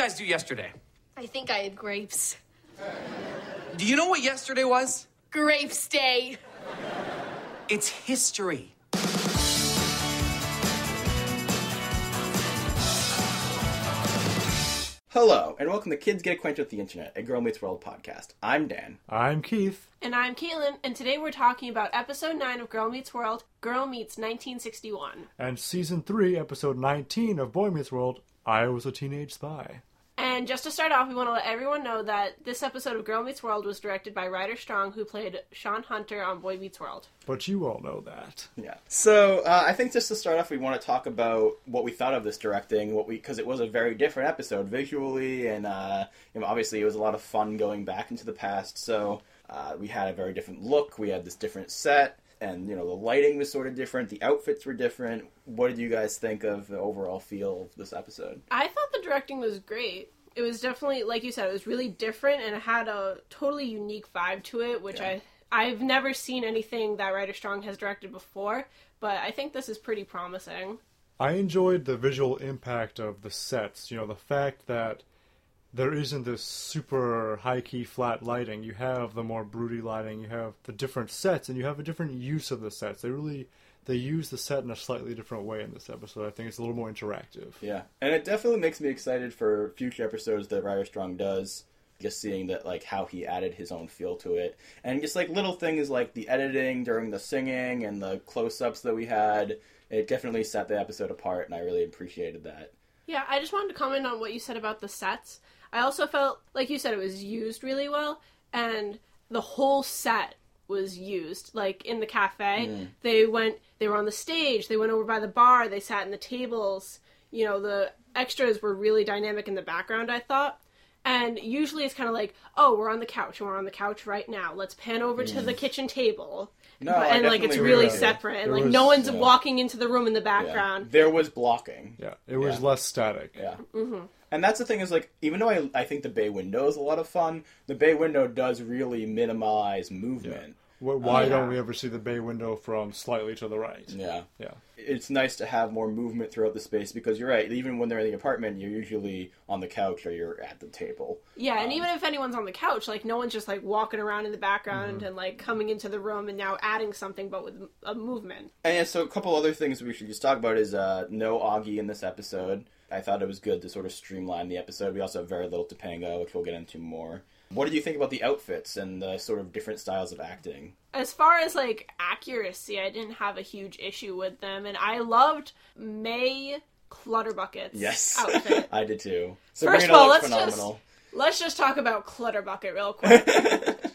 guys do yesterday? I think I had grapes. Do you know what yesterday was? Grapes Day. It's history. Hello, and welcome to Kids Get Acquainted with the Internet, a Girl Meets World podcast. I'm Dan. I'm Keith. And I'm Caitlin, and today we're talking about episode 9 of Girl Meets World, Girl Meets 1961. And season 3, episode 19 of Boy Meets World, I Was a Teenage Spy. And just to start off, we want to let everyone know that this episode of Girl Meets World was directed by Ryder Strong, who played Shawn Hunter on Boy Meets World. But you all know that. Yeah. So uh, I think just to start off, we want to talk about what we thought of this directing, what we because it was a very different episode visually, and uh, you know, obviously it was a lot of fun going back into the past. So uh, we had a very different look. We had this different set, and you know the lighting was sort of different. The outfits were different. What did you guys think of the overall feel of this episode? I thought the directing was great. It was definitely, like you said, it was really different and it had a totally unique vibe to it, which Yeah. I I've never seen anything that Ryder Strong has directed before, but I think this is pretty promising. I enjoyed the visual impact of the sets. You know, the fact that there isn't this super high key flat lighting. You have the more broody lighting, you have the different sets, and you have a different use of the sets. They really they use the set in a slightly different way in this episode. I think it's a little more interactive. Yeah, and it definitely makes me excited for future episodes that Ryder Strong does. Just seeing that, like, how he added his own feel to it, and just like little things like the editing during the singing and the close-ups that we had, it definitely set the episode apart, and I really appreciated that. Yeah, I just wanted to comment on what you said about the sets. I also felt, like you said, it was used really well, and the whole set was used. Like in the cafe, they went, they were on the stage, they went over by the bar, they sat in the tables. You know, the extras were really dynamic in the background, I thought. And usually it's kind of like, oh, we're on the couch, and we're on the couch right now. Let's pan over to the kitchen table. No, I and like it's really agree. separate, and There like was- no one's yeah. walking into the room in the Yeah. background. There was blocking. Yeah, it was Yeah. less static. Yeah. Mm-hmm. And that's the thing is like, even though I, I think the bay window is a lot of fun, the bay window does really minimize movement. Wh- Why Yeah. don't we ever see the bay window from slightly to the right? Yeah. Yeah. It's nice to have more movement throughout the space because you're right. Even when they're in the apartment, you're usually on the couch or you're at the table. Yeah, Um, and even if anyone's on the couch, like no one's just like walking around in the Mm-hmm. background and like coming into the room and now adding something, but with a movement. And yeah, so a couple other things we should just talk about is uh, no Augie in this episode. I thought it was good to sort of streamline the episode. We also have very little Topanga, which we'll get into more. What did you think about the outfits and the sort of different styles of acting? As far as like accuracy, I didn't have a huge issue with them, and I loved May Clutterbucket's Yes, outfit. I did too. First of all, let's just let's just talk about Clutterbucket real quick.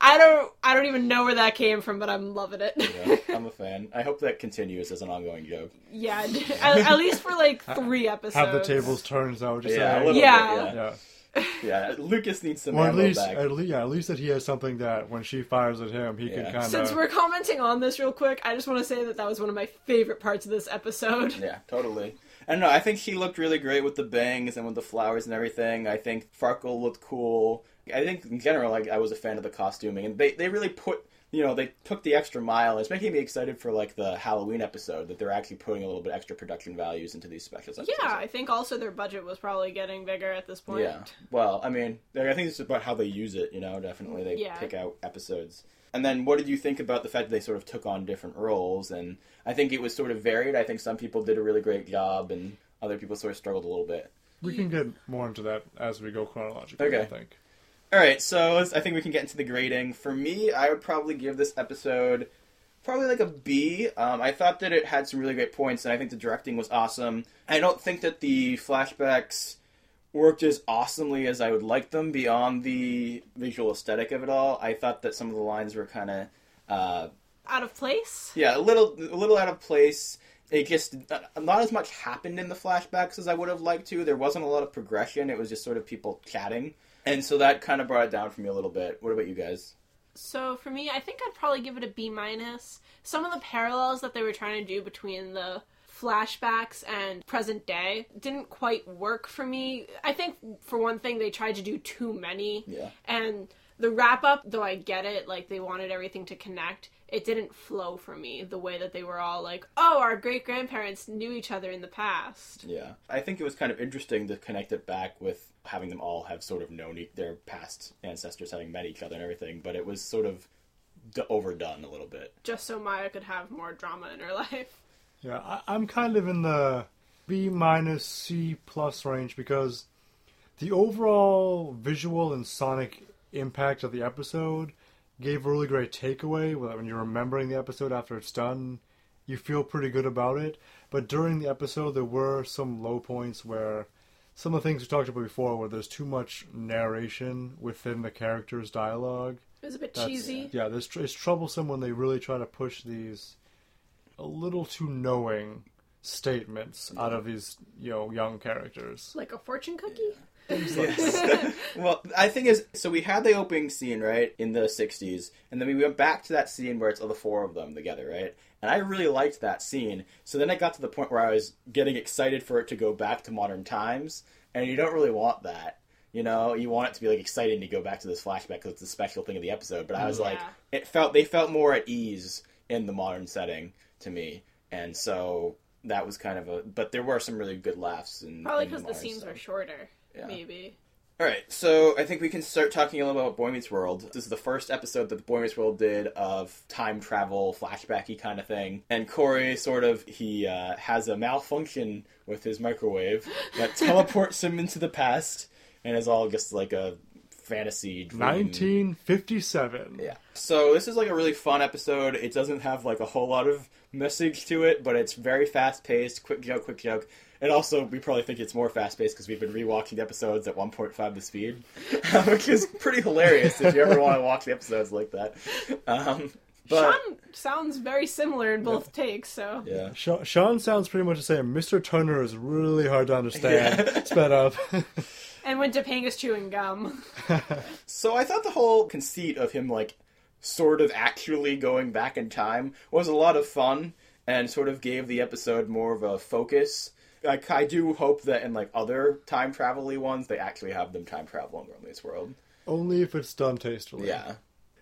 I don't I don't even know where that came from, but I'm loving it. Yeah, I'm a fan. I hope that continues as an ongoing joke. Yeah, at, at least for like three episodes. Have the tables turns out. Just Yeah, a little Yeah. bit. Yeah. Yeah. yeah, Lucas needs some Or at least, back. at least, yeah, at least that he has something that when she fires at him, he Yeah. can kind Since we're commenting on this real quick, I just want to say that that was one of my favorite parts of this episode. Yeah, totally. I don't know. I think she looked really great with the bangs and with the flowers and everything. I think Farkle looked cool. I think in general, like I was a fan of the costuming, and they they really put you know they took the extra mile. It's making me excited for like the Halloween episode that they're actually putting a little bit extra production values into these specials. Yeah. I think also their budget was probably getting bigger at this point. Yeah. Well, I mean, I think it's about how they use it. You know, definitely they Yeah. pick out episodes. And then, what did you think about the fact that they sort of took on different roles? And I think it was sort of varied. I think some people did a really great job, and other people sort of struggled a little bit. we can get more into that as we go chronologically. Okay. I think. All right, so I think we can get into the grading. For me, I would probably give this episode probably like a B. Um, I thought that it had some really great points, and I think the directing was awesome. I don't think that the flashbacks worked as awesomely as I would like them beyond the visual aesthetic of it all. I thought that some of the lines were kind of, uh, Out of place? yeah, a little, a little out of place. It just uh, not as much happened in the flashbacks as I would have liked to. There wasn't a lot of progression. It was just sort of people chatting, and so that kind of brought it down for me a little bit. What about you guys? So for me, I think I'd probably give it a B minus. Some of the parallels that they were trying to do between the flashbacks and present day didn't quite work for me. I think for one thing they tried to do too many. Yeah. And the wrap up, though I get it, like they wanted everything to connect, it didn't flow for me the way that they were all like, oh, our great grandparents knew each other in the past. Yeah, I think it was kind of interesting to connect it back with having them all have sort of known e- their past ancestors, having met each other and everything. But it was sort of d- overdone a little bit. Just so Maya could have more drama in her life. Yeah, I, I'm kind of in the B minus C plus range because the overall visual and sonic impact of the episode gave a really great takeaway when you're remembering the episode after it's done. You feel pretty good about it, but during the episode, there were some low points where some of the things we talked about before, where there's too much narration within the characters' dialogue. It was a bit That's- cheesy. Yeah, there's, it's troublesome when they really try to push these a little too knowing statements out of these you know young characters. Like a fortune cookie? well, I think is so we had the opening scene right in the '60s, and then we went back to that scene where it's all the four of them together, right? And I really liked that scene. So then I got to the point where I was getting excited for it to go back to modern times, and you don't really want that. You know, you want it to be like exciting to go back to this flashback because it's a special thing of the episode. But I was like, it felt they felt more at ease in the modern setting to me, and so that was kind of a. But there were some really good laughs, and Probably because the scenes were shorter. Yeah. Maybe. All right, so I think we can start talking a little about Boy Meets World. This is the first episode that the Boy Meets World did of time travel, flashbacky kind of thing. And Cory sort of he uh, has a malfunction with his microwave that teleports him into the past, and is all just like a fantasy. Dream. 1957. Yeah. So this is like a really fun episode. It doesn't have like a whole lot of message to it, but it's very fast paced, quick joke, quick joke. And also, we probably think it's more fast paced because we've been rewatching the episodes at 1.5 the speed, which is pretty hilarious if you ever want to watch the episodes like that. Um, but Shawn sounds very similar in both takes, so. yeah, Sha- Shawn sounds pretty much the same. Mr. Turner is really hard to understand. Sped up. And when Topanga's chewing gum. So I thought the whole conceit of him like sort of actually going back in time was a lot of fun and sort of gave the episode more of a focus. Like I do hope that in like other time travel-y ones they actually have them time travel in Girl Meets World. Only if it's done tastefully. Yeah.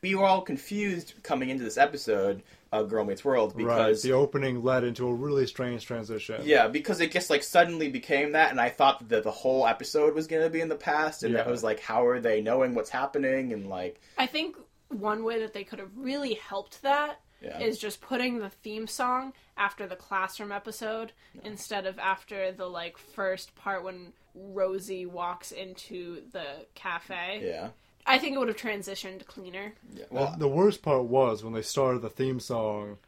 We were all confused coming into this episode of Girl Meets World Right. because The opening led into a really strange transition. Yeah, because it just like suddenly became that, and I thought that the whole episode was going to be in the past, and that was like, how are they knowing what's happening? And like, I think one way that they could have really helped that is just putting the theme song after the classroom episode instead of after the like first part when Rosie walks into the cafe. yeah, I think it would have transitioned cleaner. yeah. Well, Well, the worst part was when they started the theme song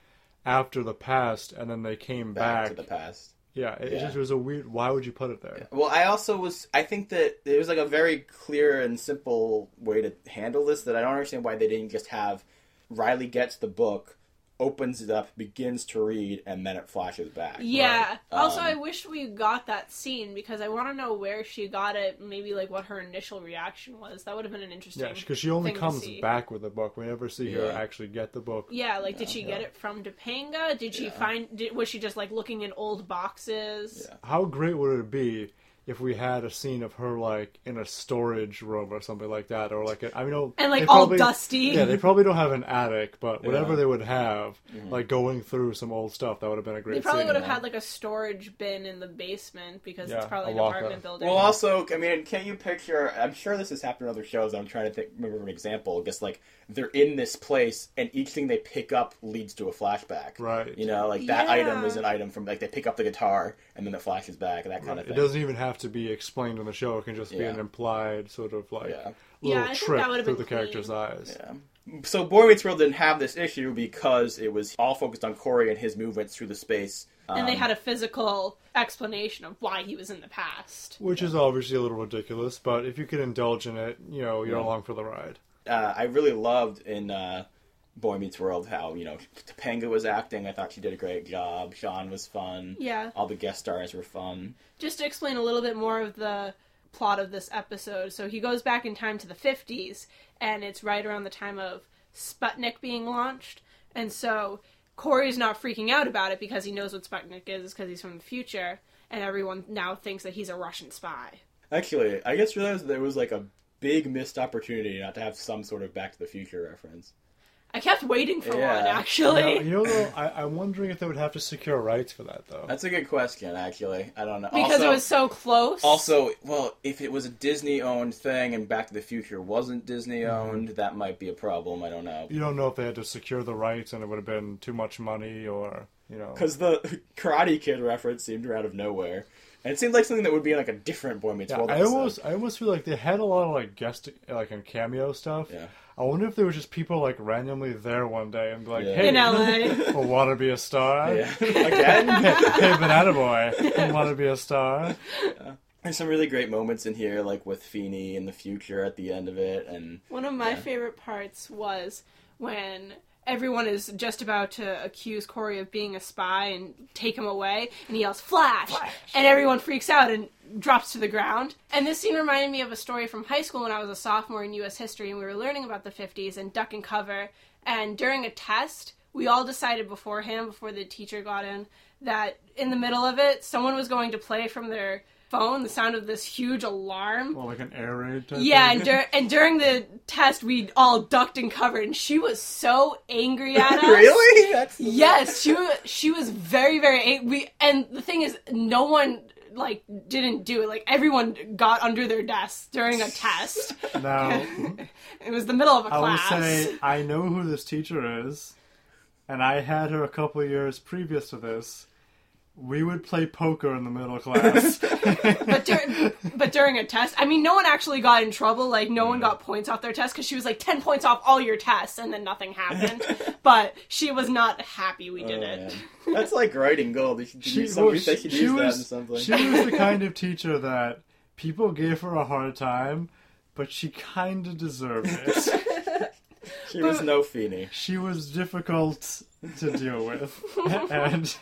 after the past and then they came back back. to the past. Yeah, it, it Yeah. just was a weird. Why would you put it there? Well, I also was. I think that it was like a very clear and simple way to handle this. That I don't understand why they didn't just have Riley gets the book, opens it up, begins to read, and then it flashes back. Yeah. Also, Um, I wish we got that scene because I want to know where she got it. Maybe like what her initial reaction was. That would have been an interesting. Yeah, because she only comes back with the book. We never see her actually get the book. Yeah, like did she get it from Topanga? Did she Yeah. find? Did, was she just like looking in old boxes? Yeah. How great would it be if we had a scene of her like in a storage room or something like that, or like a, I mean, oh, And, like, they all dusty. Yeah, they probably don't have an attic, but whatever Yeah. Mm-hmm. they would have, like going through some old stuff, that would have been a great. They probably scene. would have yeah. had like a storage bin in the basement because Yeah, it's probably a an locker. apartment building. Well, also, I mean, can you picture? I'm sure this has happened in other shows. I'm trying to think, remember an example. Just like they're in this place, and each thing they pick up leads to a flashback. Right. You know, like that Yeah. item is an item from like they pick up the guitar, and then it flashes back, and that kind of It doesn't even have to be explained on the show. It can just be an implied sort of like Yeah. Yeah, little I trick that would've through been the character's eyes. Yeah. So Boy Meets World didn't have this issue because it was all focused on Cory and his movements through the space. and they Um, had a physical explanation of why he was in the past. Which is obviously a little ridiculous, but if you can indulge in it, you know, you're Yeah. along for the ride. Uh, I really loved in uh, Boy Meets World how you know Topanga was acting. I thought she did a great job. Shawn was fun. Yeah. All the guest stars were fun. Just to explain a little bit more of the plot of this episode. So he goes back in time to the 50s, and it's right around the time of Sputnik being launched. And so Cory's not freaking out about it because he knows what Sputnik is because he's from the future, and everyone now thinks that he's a Russian spy. Actually, I just realized there was like a big missed opportunity not to have some sort of Back to the Future reference. I kept waiting for Yeah. one You actually. know, you know though, I, I'm wondering if they would have to secure rights for that though. That's a good question, actually. I don't know. because also, it was so close. Also, well, if it was a Disney owned thing and Back to the Future wasn't Disney Mm-hmm. owned, that might be a problem. I don't know. You don't know if they had to secure the rights and it would have been too much money or you know. Because the Karate Kid reference seemed out of nowhere. And it seemed like something that would be in like a different Boy Meets Yeah, World I episode. almost, I almost feel like they had a lot of like guest, like and cameo stuff. Yeah. I wonder if there was just people like randomly there one day and be like, Yeah. "Hey, in LA. want to be a star? Yeah. Again? hey, banana boy, want to be a star? There's some really great moments in here, like with Feeny in the future at the end of it, and One of my Yeah. favorite parts was when everyone is just about to accuse Cory of being a spy and take him away, and he yells "Flash!" and everyone freaks out and drops to the ground. And this scene reminded me of a story from high school when I was a sophomore in U.S. history, and we were learning about the 50s and duck and cover. And during a test, we all decided beforehand, before the teacher got in, that in the middle of it, someone was going to play from their phone the sound of this huge alarm. Well, like an air raid. Type Yeah, thing? and, dur- and during the test, we all ducked and covered, and she was so angry at us. really, that's Yes, she was. She was very, very. Ang- we and the thing is, no one like didn't do it. Like everyone got under their desks during a test. now It was the middle of a I will class. say I know who this teacher is, and I had her a couple years previous to this. We would play poker in the middle class. but, dur- but during a test, I mean, no one actually got in trouble. Like, no one got points off their test because she was like 10 points off all your tests and then nothing happened. but she was not happy we did Oh, it. man. That's like writing gold. She, use, well, they should use that in something. she was the kind of teacher that people gave her a hard time, but she kind of deserved it. She was no Feeny. she was difficult to deal with, and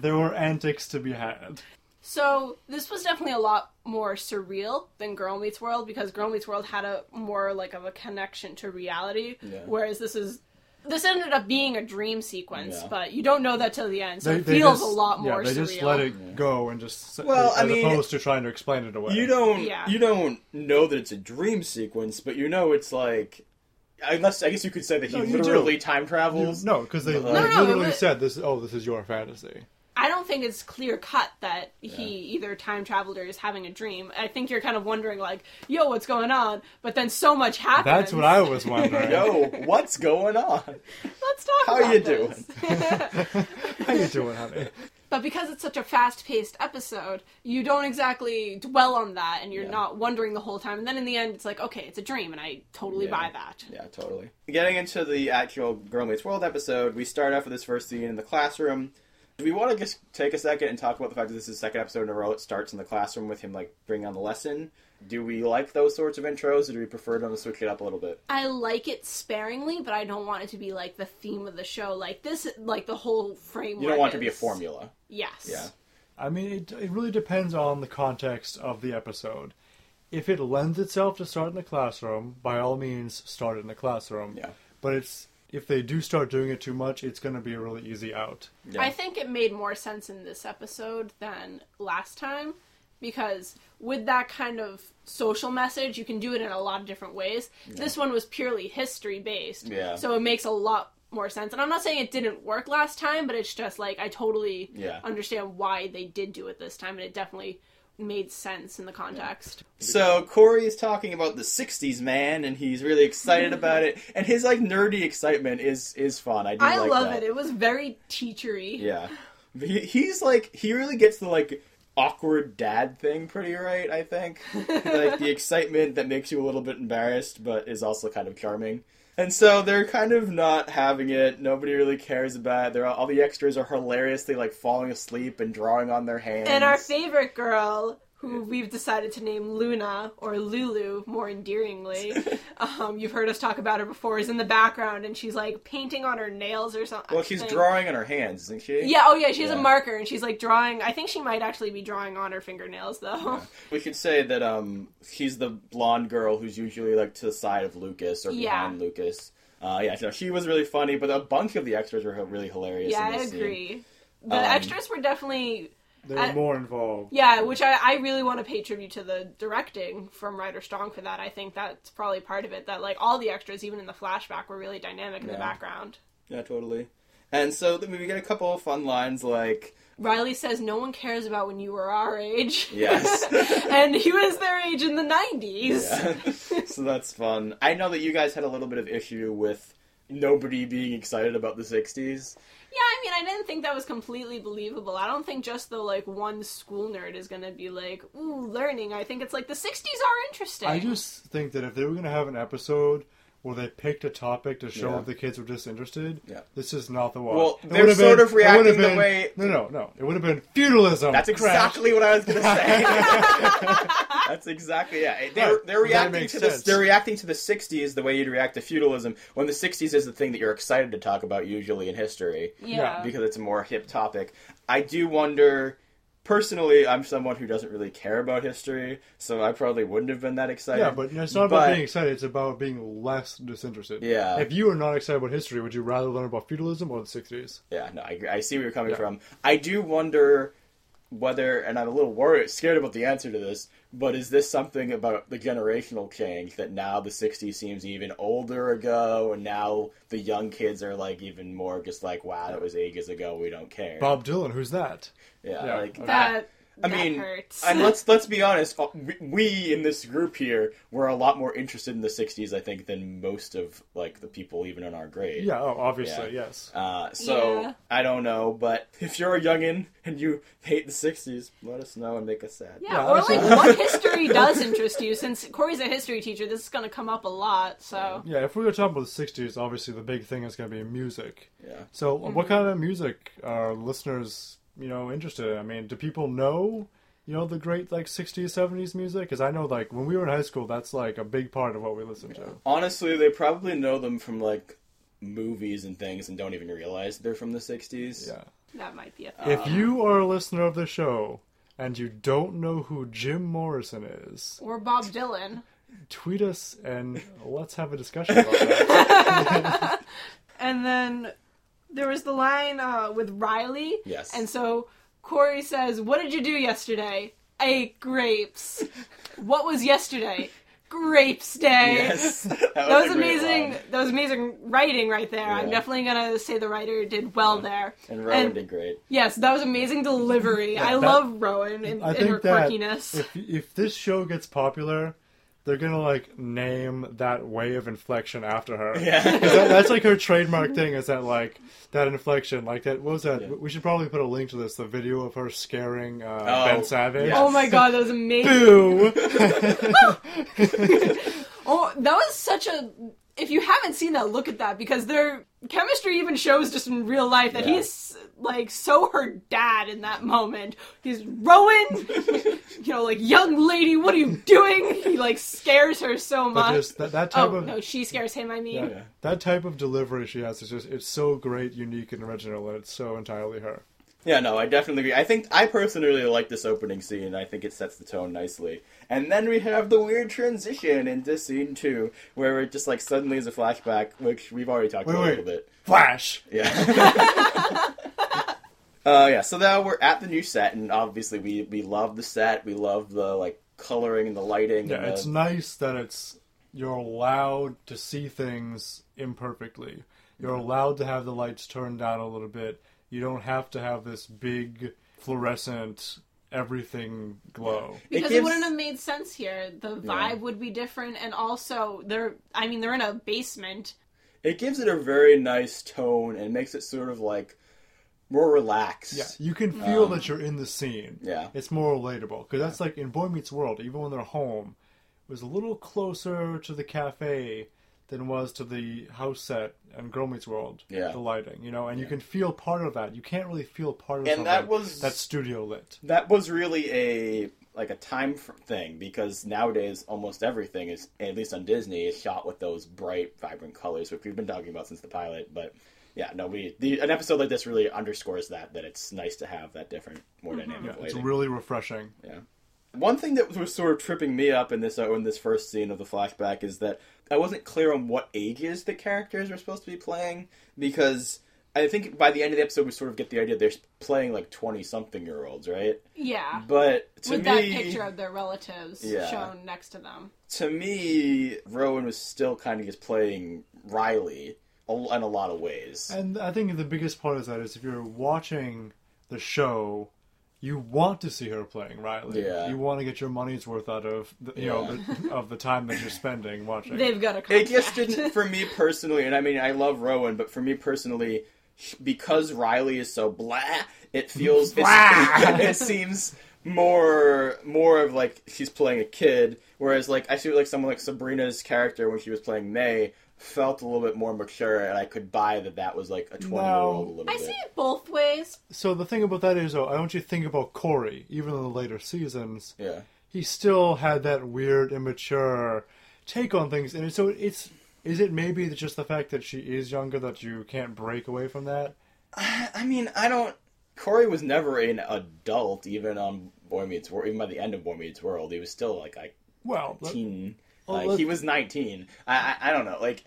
there were antics to be had. So this was definitely a lot more surreal than Girl Meets World because Girl Meets World had a more like of a connection to reality, Yeah. whereas this is this ended up being a dream sequence, Yeah. but you don't know that till the end, so They, it they feels just- a lot yeah, more they surreal. just let it go and just Well, I as mean, opposed to trying to explain it away. You don't. Yeah. You don't know that it's a dream sequence, but you know it's like. Unless I guess you could say that he No, you do. literally time You- travels. no, because they, No, they no, literally but- said this. Oh, this is your fantasy. I don't think it's clear cut that he either time traveled or is having a dream. I think you're kind of wondering like, "Yo, what's going on?" But then so much happens. That's what I was wondering. Yo, what's going on? Let's talk How about you this. How you doing, honey? But because it's such a fast-paced episode, you don't exactly dwell on that, and you're Yeah. not wondering the whole time. And then in the end, it's like, okay, it's a dream, and I totally Yeah. buy that. Yeah, totally. Getting into the actual Girl Meets World episode, we start off with this first scene in the classroom. We want to just take a second and talk about the fact that this is the second episode in a row it starts in the classroom with him like bringing on the lesson? Do we like those sorts of intros, or do we prefer them to switch it up a little bit? I like it sparingly, but I don't want it to be like the theme of the show. Like this, like the whole framework. You don't want it to be a is- formula. Yes. Yeah. I mean, it, it really depends on the context of the episode. If it lends itself to start in the classroom, by all means, start it in the classroom. Yeah. But it's if they do start doing it too much, it's going to be a really easy out. Yeah. I think it made more sense in this episode than last time because with that kind of social message, you can do it in a lot of different ways. This one was purely history based, Yeah. so it makes a lot more sense. And I'm not saying it didn't work last time, but it's just like I totally Yeah. understand why they did do it this time, and it definitely made sense in the context. So Cory is talking about the '60s man, and he's really excited about it. And his like nerdy excitement is is fun. I do I like love that. it. It was very teachery. Yeah, he, he's like he really gets the like awkward dad thing pretty right. I think like the excitement that makes you a little bit embarrassed, but is also kind of charming. And so they're kind of not having it. Nobody really cares about it. They're all the extras are hilariously like falling asleep and drawing on their hands. And our favorite girl, who we've decided to name Luna or Lulu more endearingly, um, you've heard us talk about her before, is in the background and she's like painting on her nails or something. well, she's drawing on her hands, isn't she? Yeah, oh yeah, she has Yeah. a marker and she's like drawing. I think she might actually be drawing on her fingernails though. We could say that um she's the blonde girl who's usually like to the side of Lucas or Yeah. behind Lucas. Uh, yeah, so she was really funny, but a bunch of the extras were really hilarious. yeah, I this scene. agree. The Um, extras were definitely They were I- more involved. Yeah, which I, I really want to pay tribute to the directing from Ryder Strong for that. I think that's probably part of it. That like all the extras, even in the flashback, were really dynamic in the background. Yeah, totally. And so then we get a couple of fun lines like, Riley says, "No one cares about when you were our age." yes. and he was their age in the nineties. Yeah. so that's fun. I know that you guys had a little bit of issue with nobody being excited about the 60s. Yeah, I mean, I didn't think that was completely believable. I don't think just the like one school nerd is gonna be like, "Ooh, learning." I think it's like the '60s are interesting. I just think that if they were to have an episode where they picked a topic to show Yeah. if the kids were disinterested, Yeah. this is not the one. Well, It they're would've sort of it would've reacting the way- No, no, no. It would have been feudalism. That's Crash. exactly what I was going to say. That's exactly yeah. They're Right. they're That reacting makes to the sense. they're reacting to the '60s the way you'd react to feudalism when the '60s is the thing that you're excited to talk about usually in history yeah. because it's a more hip topic. I do wonder. Personally, I'm someone who doesn't really care about history, so I probably wouldn't have been that excited. Yeah, but it's not about being excited. It's about being less disinterested. Yeah. If you are not excited about history, would you rather learn about feudalism or the 60s? Yeah, no, I. I see where you're coming Yeah. from. I do wonder whether, and I'm a little worried, scared about the answer to this, but is this something about the generational change that now the 60s seems even older ago, and now the young kids are like even more just like, wow, that was ages ago, we don't care. Bob Dylan, who's that? yeah, Yeah. like that I that mean, hurts. and let's let's be honest. uh, we- We in this group here were a lot more interested in the '60s, I think, than most of like the people even in our grade. Yeah, oh, obviously, Yeah. yes. Uh, so Yeah. I don't know, but if you're a youngin and you hate the '60s, let us know and make us sad. yeah, Yeah, or honestly- like what history does interest you? Since Cory's a history teacher, this is going to come up a lot. So Yeah, if we were talking about the 60s, obviously the big thing is going to be music. Yeah. So, Mm-hmm. what kind of music are listeners, you know, interested in? I mean, do people know, you know, the great, like, 60s, 70s music? Because I know, like, when we were in high school, that's, like, a big part of what we listened to. Honestly, they probably know them from like movies and things and don't even realize they're from the '60s. Yeah. that might be a thing. If you are a listener of the show and you don't know who Jim Morrison is, or Bob Dylan. tweet us and let's have a discussion about that. And then there was the line uh, with Riley. Yes. And so Cory says, What did you do yesterday? I ate grapes. what was yesterday? Grapes Day. Yes, that was, That was a great amazing. line. That was amazing writing right there. I'm definitely gonna say the writer did well there. And Rowan And- did great. Yes, that was amazing delivery. I that- love Rowan and, I and think her that quirkiness. if if this show gets popular, they're gonna like name that way of inflection after her. Yeah, that, that's like her trademark thing. Is that like that inflection? Like that? What was that? Yeah. We should probably put a link to this. The video of her scaring uh, Oh, Ben Savage. yeah. Oh my god, that was amazing. Boo! Oh, that was such a. If you haven't seen that, look at that because their chemistry even shows just in real life that Yeah. he's like so her dad in that moment. He's Rowan, you know, like young lady, what are you doing? He like scares her so much. just that, that type oh of no, she scares him. I mean, Yeah, yeah. that type of delivery she has is just it's so great, unique, and original, and it's so entirely her. Yeah, no, I definitely agree. I think I personally like this opening scene. I think it sets the tone nicely. And then we have the weird transition into scene two, where it just like suddenly is a flashback, which we've already talked Wait, about wait. a little bit. Flash. Yeah. uh, yeah. So now we're at the new set, and obviously we we love the set. We love the like coloring and the lighting. Yeah, the, it's nice that it's you're allowed to see things imperfectly. You're allowed to have the lights turned down a little bit. You don't have to have this big fluorescent everything glow. because it, gives- wouldn't have made sense here. The vibe would be different, and also they're. I mean, they're in a basement. it gives it a very nice tone and makes it sort of like more relaxed. Yeah, you can feel um, that you're in the scene. Yeah. It's more relatable because that's like in Boy Meets World. Even when they're home, it was a little closer to the cafe than it was to the house set and Girl Meets World. Yeah. the lighting, you know, and you can feel part of that. You can't really feel part of And that was- that's studio lit. that was really a like a time thing because nowadays almost everything is at least on Disney is shot with those bright, vibrant colors, which we've been talking about since the pilot. But yeah, no, we the, an episode like this really underscores that that it's nice to have that different, more dynamic Yeah, it's really refreshing. Yeah. One thing that was sort of tripping me up in this uh, in this first scene of the flashback is that I wasn't clear on what ages the characters were supposed to be playing because I think by the end of the episode we sort of get the idea they're playing like twenty something year olds, right? Yeah. But to With me, that picture of their relatives Yeah. shown next to them. to me, Rowan was still kind of just playing Riley in a lot of ways. And I think the biggest part of that is if you're watching the show, you want to see her playing Riley. Yeah. You want to get your money's worth out of the, you know the, of the time that you're spending watching. They've got a contract. It contract. just didn't for me personally, and I mean I love Rowan, but for me personally, because Riley is so blah, it feels it's- it seems more more of like she's playing a kid, whereas like I feel like someone like Sabrina's character when she was playing May felt a little bit more mature, and I could buy that that was like a twenty year old a little I bit. see it both ways. so the thing about that is, though, I want you to think about Cory. Even in the later seasons, Yeah. he still had that weird, immature take on things, and so it's. Is it maybe just the fact that she is younger that you can't break away from that? I mean, I don't. Cory was never an adult, even on Boy Meets World. Even by the end of Boy Meets World, he was still like a Well, teen. Well, Oh, like let- he was nineteen. I, I I don't know. Like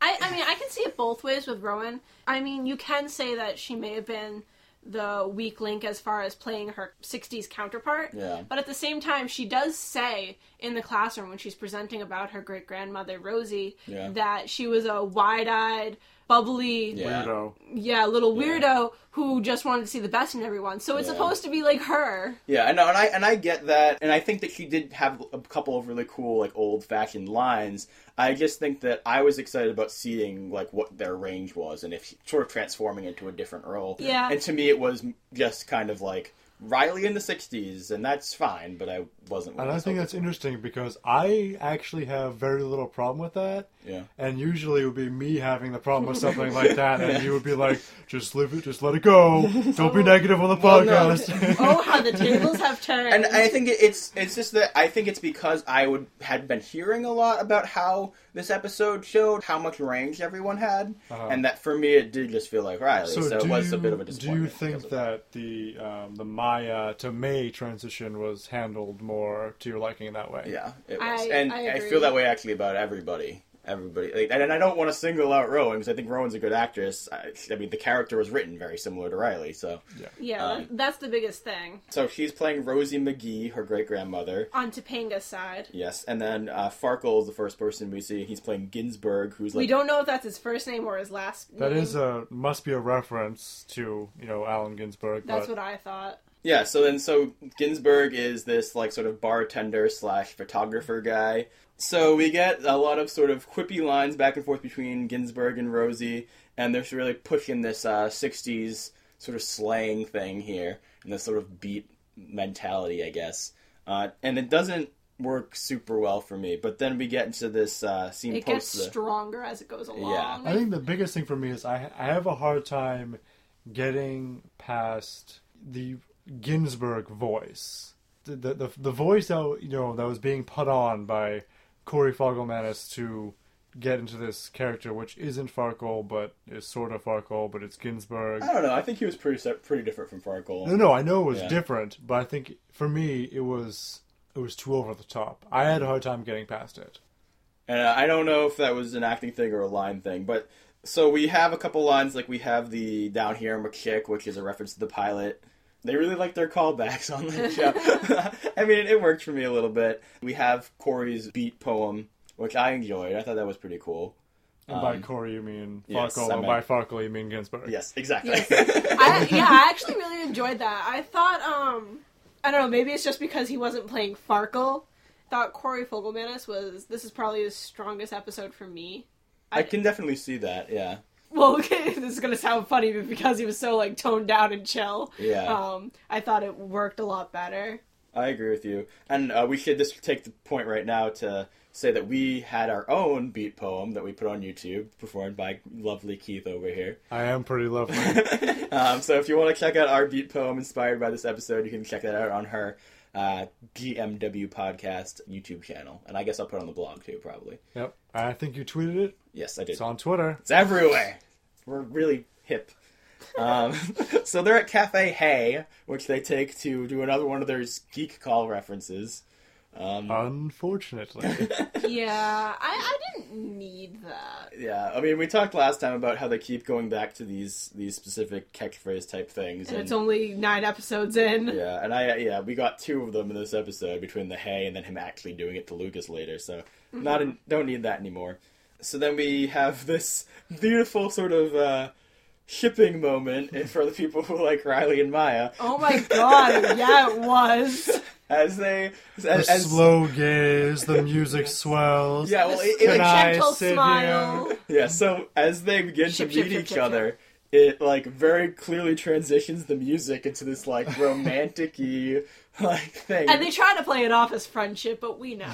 I, I mean, I can see it both ways with Rowan. I mean, you can say that she may have been the weak link as far as playing her 60s counterpart. Yeah. But at the same time, she does say in the classroom when she's presenting about her great grandmother, Rosie, Yeah. that she was a wide eyed, bubbly, Yeah. weirdo. yeah, little Yeah. weirdo who just wanted to see the best in everyone. So it's Yeah. supposed to be like her. Yeah, I know, and I and I get that, and I think that she did have a couple of really cool, like old fashioned lines. I just think that I was excited about seeing like what their range was, and if she, sort of transforming into a different role. Yeah. And to me, it was just kind of like Riley in the '60s, and that's fine. But I wasn't. And I think that's for. interesting because I actually have very little problem with that. Yeah. And usually it would be me having the problem with something like that, and you would be like, "Just leave it, just let it go. Don't be negative on the Well, no. podcast." oh, how the tables have turned. And I think it- it's it's just that I think it's because I would had been hearing a lot about how this episode showed how much range everyone had, Uh-huh. and that for me it did just feel like Riley. So, So, it do was you, a bit of a disappointment. do disappointment. you because think of that the um, the Maya to May transition was handled more to your liking in that way? Yeah, it I- was, and I I, agree. feel that way actually about everybody. Everybody, like, and, and I don't want to single out Rowan because I think Rowan's a good actress. I, I mean, the character was written very similar to Riley, so yeah, um, that's the biggest thing. so she's playing Rosie McGee, her great grandmother. On Topanga's side. Yes, and then uh, Farkle is the first person we see. He's playing Ginsburg, who's like we don't know if that's his first name or his last name. That is a must be a reference to you know Allen Ginsberg. That's but what I thought. Yeah, so then so Ginsburg is this like sort of bartender slash photographer guy. So we get a lot of sort of quippy lines back and forth between Ginsburg and Rosie, and they're really pushing this uh, '60s sort of slang thing here, and this sort of beat mentality, I guess. Uh, and it doesn't work super well for me. But then we get into this uh, scene It gets the stronger as it goes along. Yeah, I think the biggest thing for me is I I have a hard time getting past the Ginsberg voice. The the the, the voice that you know that was being put on by Corey Fogelmanis to get into this character, which isn't Farkle, but is sort of Farkle, but it's Ginsburg. I don't know. I think he was pretty pretty different from Farkle. No, no, I know it was Yeah. different, but I think for me it was it was too over the top. I had a hard time getting past it. And uh, I don't know if that was an acting thing or a line thing, but so we have a couple lines like we have the down here McChick, which is a reference to the pilot. They really like their callbacks on the show. I mean, it worked for me a little bit. We have Corey's beat poem, which I enjoyed. I thought that was pretty cool. And by Um, Corey you mean yes, Farkle, I and by Farkle you mean Ginsberg. Yes, exactly. I, yeah, I actually really enjoyed that. I thought, um, I don't know, maybe it's just because he wasn't playing Farkle. Thought Corey Fogelmanis was this is probably his strongest episode for me. I can definitely see that. Yeah, Well, this is gonna sound funny, but because he was so like toned down and chill, Yeah. um, I thought it worked a lot better. I agree with you. And uh, we should just take the point right now to say that we had our own beat poem that we put on YouTube, performed by lovely Keith over here. I am pretty lovely. um, so if you want to check out our beat poem inspired by this episode, you can check that out on her uh, GMW podcast YouTube channel, and I guess I'll put it on the blog too, probably. yep. I think you tweeted it. Yes, I did. It's on Twitter. It's everywhere. We're really hip. Um, so they're at Cafe Hay, which they take to do another one of their geek call references. Um, Unfortunately. yeah, I, I didn't need that. yeah, I mean, we talked last time about how they keep going back to these these specific catchphrase type things, And it's only nine episodes in. yeah, and I yeah, we got two of them in this episode between the hay and then him actually doing it to Lucas later. So not in, don't need that anymore. So then we have this beautiful sort of uh, shipping moment for the people who like Riley and Maya Oh my god, yeah, it was. as they the as, as slow gaze, the music swells. yeah, well, it, The it, Can I gentle sit smile. here? yeah. So as they begin Ship, to ship, meet ship, each ship, other. It like very clearly transitions the music into this like romantic-y like thing. And they try to play it off as friendship, but we know.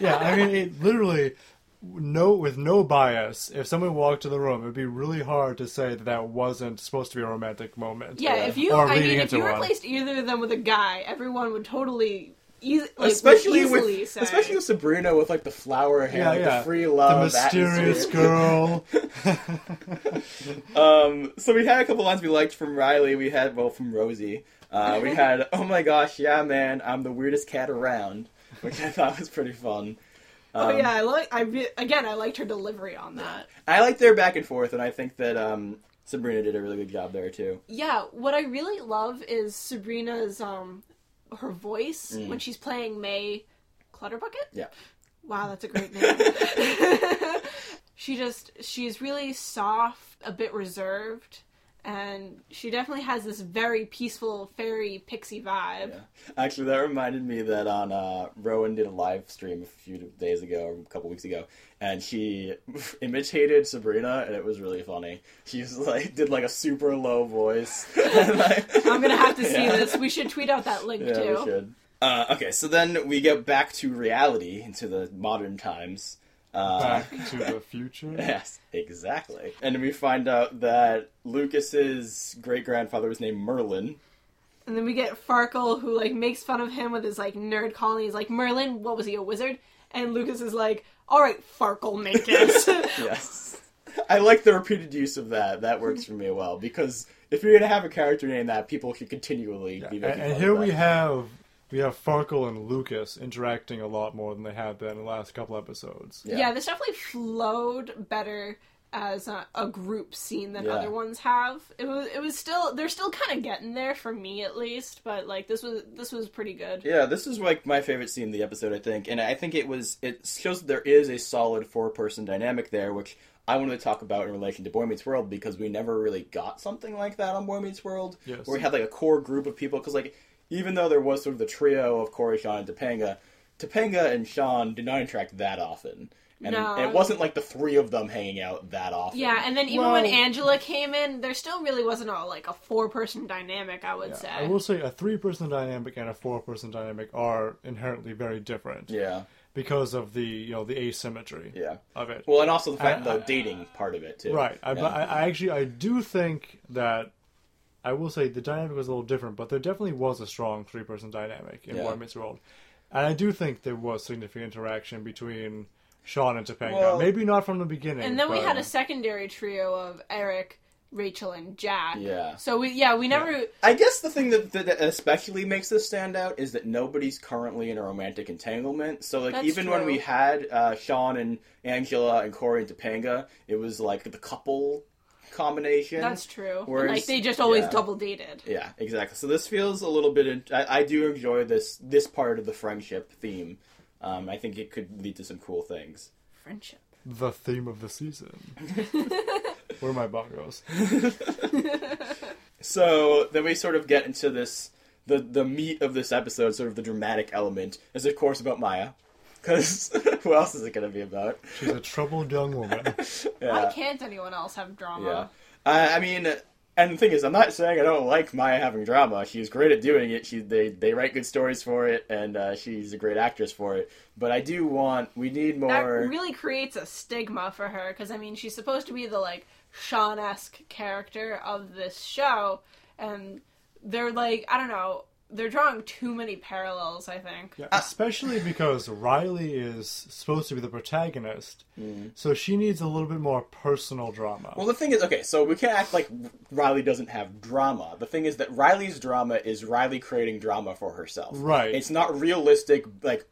Yeah, I mean, it literally, no, with no bias, if someone walked in the room, it would be really hard to say that that wasn't supposed to be a romantic moment. Yeah, if you, Or I leading mean, if into you one. replaced either of them with a guy, everyone would totally, easy, like, especially easily with say. especially with Sabrina with like the flower hair, Yeah, like yeah. the free The love, mysterious atmosphere. girl. Um, so we had a couple lines we liked from Riley. We had well from Rosie. Uh, we had oh my gosh, yeah man, I'm the weirdest cat around, which I thought was pretty fun. Oh Um, yeah, I like. I re- again, I liked her delivery on that. I like their back and forth, and I think that um, Sabrina did a really good job there too. Yeah, what I really love is Sabrina's um her voice when she's playing May Clutterbucket. Yeah. Wow, that's a great name. she just she's really soft, a bit reserved, and she definitely has this very peaceful fairy pixie vibe. Yeah. Actually, that reminded me that on uh, Rowan did a live stream a few days ago, or a couple weeks ago, and she imitated Sabrina, and it was really funny. She was like did like a super low voice. like- I'm gonna have to see Yeah. this. We should tweet out that link Yeah, too. Uh, okay, so then we get back to reality, into the modern times. Uh, Back to the future. yes, exactly. And we find out that Lucas's great grandfather was named Merlin. And then we get Farkle who like makes fun of him with his like nerd calling. He's like, Merlin, what was he, a wizard? And Lucas is like, Alright, Farkle make it. Yes. I like the repeated use of that. That works for me well because if you're gonna have a character named that, people should continually be And, making and fun here of we have we have Farkle and Lucas interacting a lot more than they have been in the last couple episodes. Yeah. yeah. this definitely flowed better as a, a group scene than Yeah. other ones have. It was it was still they're still kind of getting there for me at least, but like this was this was pretty good. Yeah, this is like my favorite scene in the episode, I think, and I think it was it shows that there is a solid four person dynamic there, which I wanted to talk about in relation to Boy Meets World because we never really got something like that on Boy Meets World, Yes. where we had like a core group of people. Because like even though there was sort of the trio of Cory, Shawn, and Topanga, Topanga and Shawn did not interact that often, and No. it wasn't like the three of them hanging out that often. Yeah, and then even Well- when Angela came in, there still really wasn't a like a four person dynamic. I would Yeah, say. I will say a three person dynamic and a four person dynamic are inherently very different yeah, because of the you know the asymmetry yeah. of it. Well, and also the fact I- the dating part of it too. Right. I, Yeah. I, I actually I do think that I will say the dynamic was a little different, but there definitely was a strong three person dynamic in Yeah. Boy Meets World, and I do think there was significant interaction between Shawn and Topanga. Well- Maybe not from the beginning. And then we had a secondary trio of Eric, Rachel, and Jack. Yeah. So we yeah we never I guess the thing that, that especially makes this stand out is that nobody's currently in a romantic entanglement. So, like, That's even when we had uh, Shawn and Angela and Cory and Topanga, it was like the couple combination. that's true. Whereas- like they just always yeah. double dated. Yeah, exactly. So this feels a little bit. In, I, I do enjoy this this part of the friendship theme. Um, I think it could lead to some cool things. Friendship. the theme of the season. Where are my bongos? So then we sort of get into this the the meat of this episode, sort of the dramatic element, is of course about Maya. Because who else is it going to be about? She's a troubled young woman. Yeah. Why can't anyone else have drama? Yeah. I, I mean, and the thing is, I'm not saying I don't like Maya having drama. She's great at doing it. She they they write good stories for it, and uh, she's a great actress for it. But I do want we need more. That really creates a stigma for her because I mean she's supposed to be the like Shawn esque character of this show, and they're like I don't know they're drawing too many parallels. I think. Yeah, especially because Riley is supposed to be the protagonist, mm. so she needs a little bit more personal drama. Well, the thing is, okay, so we can't act like Riley doesn't have drama. The thing is that Riley's drama is Riley creating drama for herself. Right. It's not realistic, like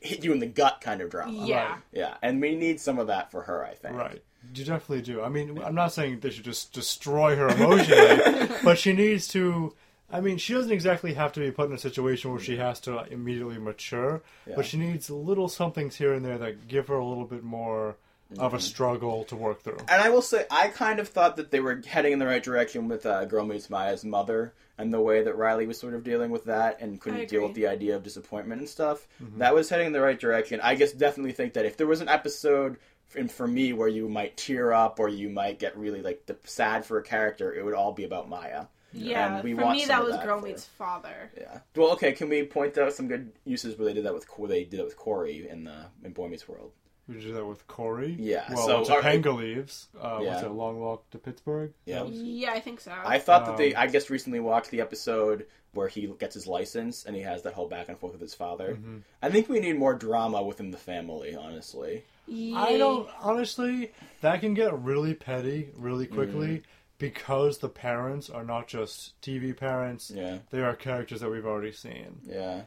hit you in the gut kind of drama. Yeah. Right. Yeah, and we need some of that for her, I think. Right. You definitely do. I mean, I'm not saying they should just destroy her emotionally, but she needs to. I mean, she doesn't exactly have to be put in a situation where she has to immediately mature, Yeah. but she needs little somethings here and there that give her a little bit more of a struggle to work through. And I will say, I kind of thought that they were heading in the right direction with uh, Girl Meets Maya's mother and the way that Riley was sort of dealing with that and couldn't deal with the idea of disappointment and stuff. That was heading in the right direction. I just definitely think that if there was an episode, and for me, where you might tear up or you might get really like the, sad for a character, it would all be about Maya. Yeah, And we for want me that was that Girl for- Meets Father. Yeah. Well, okay. Can we point out some good uses where they did that with they did it with Cory in the in Boy Meets World? We do that with Cory. Yeah, Well, so- once are- Topanga leaves, uh, Yeah. what's it, Long Walk to Pittsburgh? Yeah. Yeah, I think so. I thought that they. Um, I just recently watched the episode where he gets his license and he has that whole back and forth with his father. Mm-hmm. I think we need more drama within the family. Honestly, I don't honestly. That can get really petty really Mm. Because the parents are not just TV parents. Yeah. they are characters that we've already seen. yeah.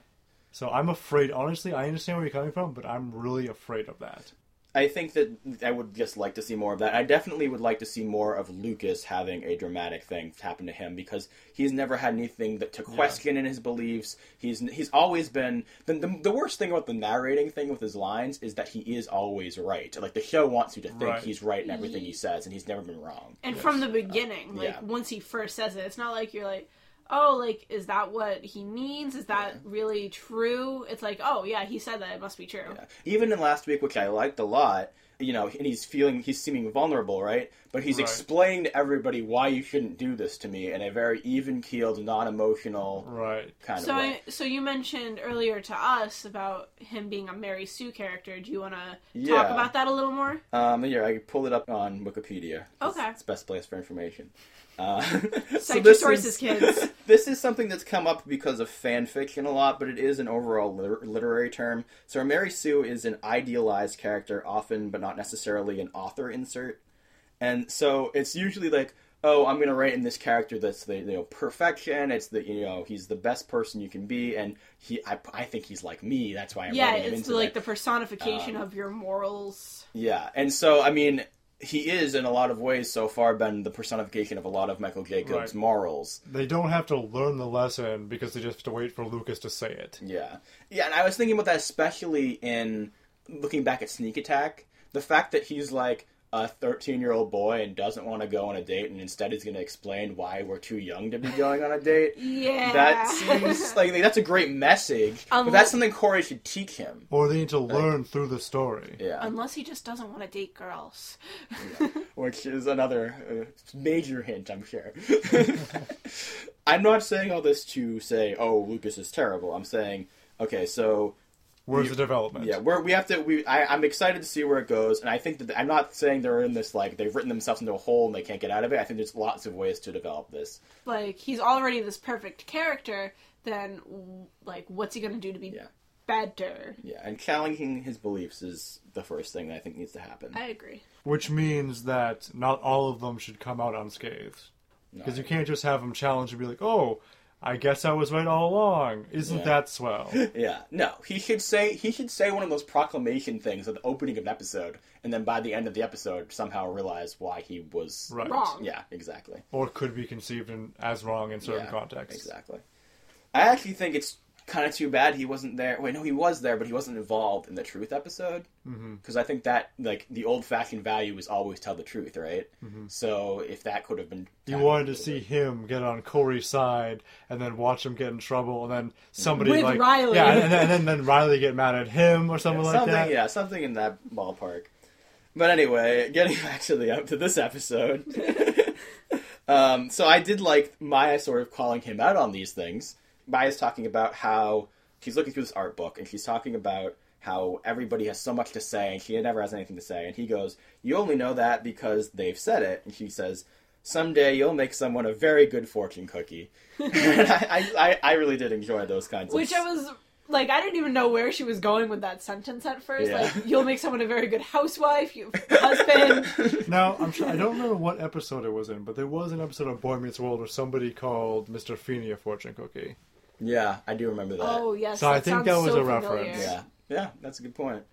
So I'm afraid. Honestly, I understand where you're coming from, but I'm really afraid of that. I think that I would just like to see more of that. I definitely would like to see more of Lucas having a dramatic thing happen to him because he's never had anything that to question in his beliefs. He's he's always been the, the the worst thing about the narrating thing with his lines is that he is always right. Like the show wants you to think Right. he's right in everything he says, and he's never been wrong. And from the beginning, like yeah. once he first says it, it's not like you're like, oh, like is that what he means? Is that really true? It's like, oh yeah, he said that. It must be true. even in last week, which I liked a lot, you know, and he's feeling, he's seeming vulnerable, right? But he's Right. explaining to everybody why you shouldn't do this to me in a very even keeled, non emotional Right. kind So, of way. I, so you mentioned earlier to us about him being a Mary Sue character. Do you want to Yeah. talk about that a little more? Um, yeah, I pulled it up on Wikipedia. It's- Okay. It's the best place for information. Uh, so this sources, is- kids. this is something that's come up because of fan fiction a lot, but it is an overall liter- literary term. So Mary Sue is an idealized character, often but not necessarily an author insert. And so it's usually like, oh, I'm gonna write in this character that's the you know perfection. It's the you know he's the best person you can be, and he I, I think he's like me. That's why I'm yeah, writing him it's into like the personification Um, of your morals. Yeah, and so I mean, he is in a lot of ways so far been the personification of a lot of Michael Jacobs' Right. morals. They don't have to learn the lesson because they just have to wait for Lucas to say it. Yeah, yeah, and I was thinking about that especially in looking back at Sneak Attack. The fact that he's like a 13 year old boy and doesn't want to go on a date, and instead he's going to explain why we're too young to be going on a date. Yeah, That seems like that's a great message, but Um, that's something Cory should teach him. Or they need to learn through the story. Yeah, unless he just doesn't want to date girls. which is another uh, major hint, I'm sure. I'm not saying all this to say, "Oh, Lucas is terrible." I'm saying, okay, so Where's the development? yeah, we're, we have to. We I, I'm excited to see where it goes, and I think that I'm not saying they're in this like they've written themselves into a hole and they can't get out of it. I think there's lots of ways to develop this. Like he's already this perfect character. Then, like, what's he gonna do to be Yeah. better? Yeah, and challenging his beliefs is the first thing that I think needs to happen. I agree. Which means that not all of them should come out unscathed. Because you can't just have them challenge and be like, oh, I guess I was right all along. Isn't Yeah. that swell? Yeah, no, he should say he should say one of those proclamation things at the opening of an episode, and then by the end of the episode, somehow realize why he was Right. Wrong. Yeah, exactly. or could be conceived in, as wrong in certain Yeah, contexts. Exactly. I actually think it's kind of too bad he wasn't there. Wait, no, he was there, but he wasn't involved in the truth episode. Mm-hmm. Because I think that like the old fashioned value is always tell the truth, right? Mm-hmm. So if that could have been, You wanted to see him get on Cory's side and then watch him get in trouble and then mm. somebody With like Riley. Yeah, and, then, and then, then Riley get mad at him or something like something, that. yeah, something in that ballpark. But anyway, getting back to the to this episode. um, so I did like Maya sort of calling him out on these things. Maya's talking about how she's looking through this art book and she's talking about how everybody has so much to say and she never has anything to say. And he goes, "You only know that because they've said it." And she says, someday you'll make someone a very good fortune cookie. and I, I, I really did enjoy those kinds of. Which I was like, I didn't even know where she was going with that sentence at first. Yeah. Like, you'll make someone a very good housewife, you husband. Now, I'm sure I don't remember what episode it was in, but there was an episode of Boy Meets World where somebody called Mr. Feeny a fortune cookie. Yeah, I do remember that. oh yes, So I think sounds that was so a familiar. reference. Yeah, yeah, that's a good point.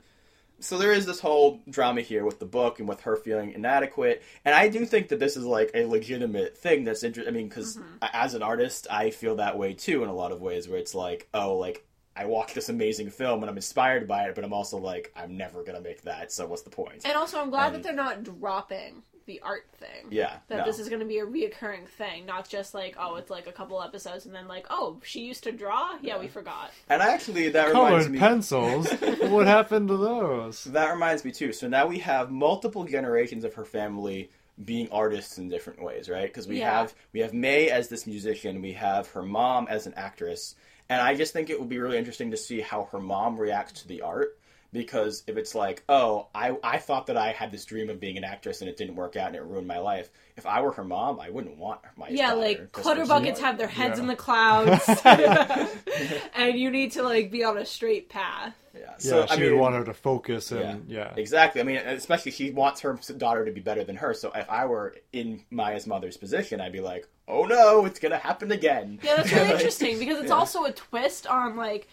So there is this whole drama here with the book and with her feeling inadequate, and I do think that this is like a legitimate thing that's interesting. I mean, because Mm-hmm. as an artist, I feel that way too in a lot of ways, where it's like, oh, like I watched this amazing film and I'm inspired by it, but I'm also like, I'm never gonna make that. So what's the point? And also, I'm glad And- that they're not dropping the art thing. yeah, That no. this is going to be a reoccurring thing, not just like, oh, it's like a couple episodes and then like, oh, she used to draw? Yeah, we forgot. and I actually that reminds me. pencils. what happened to those? That reminds me too. So now we have multiple generations of her family being artists in different ways, right? Because we Yeah. have we have May as this musician, we have her mom as an actress, and I just think it would be really interesting to see how her mom reacts to the art. Because if it's like, oh, I, I thought that I had this dream of being an actress and it didn't work out and it ruined my life. If I were her mom, I wouldn't want my Yeah, daughter like clutter buckets have their heads Yeah. in the clouds, and you need to like be on a straight path. Yeah, So, I she mean, would want her to focus and yeah. Exactly. I mean, especially she wants her daughter to be better than her. So if I were in Maya's mother's position, I'd be like, "Oh no, it's gonna happen again." Yeah, that's really Like, interesting because it's yeah. also a twist on like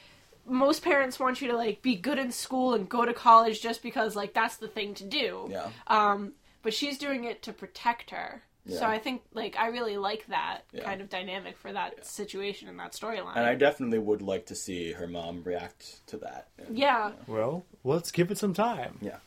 most parents want you to like be good in school and go to college just because like that's the thing to do. Yeah. Um, but she's doing it to protect her. Yeah. So I think like I really like that Yeah. kind of dynamic for that situation and that storyline. And I definitely would like to see her mom react to that. yeah, Well, let's give it some time. Yeah.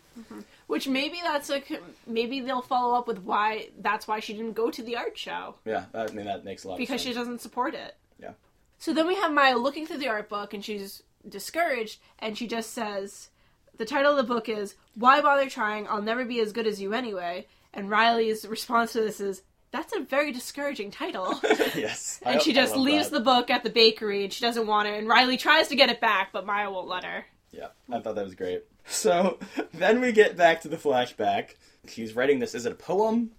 which maybe that's like maybe they'll follow up with why that's why she didn't go to the art show Yeah. I mean, that makes a lot because of she doesn't support it. Yeah. So then we have Maya looking through the art book and she's discouraged and she just says the title of the book is Why Bother Trying? I'll Never Be as Good as You Anyway. And Riley's response to this is that's a very discouraging title. yes. and I- she just leaves that. the book at the bakery and she doesn't want it and Riley tries to get it back but Maya won't let her. Yeah, I thought that was great. So then we get back to the flashback. She's writing this. Is it a poem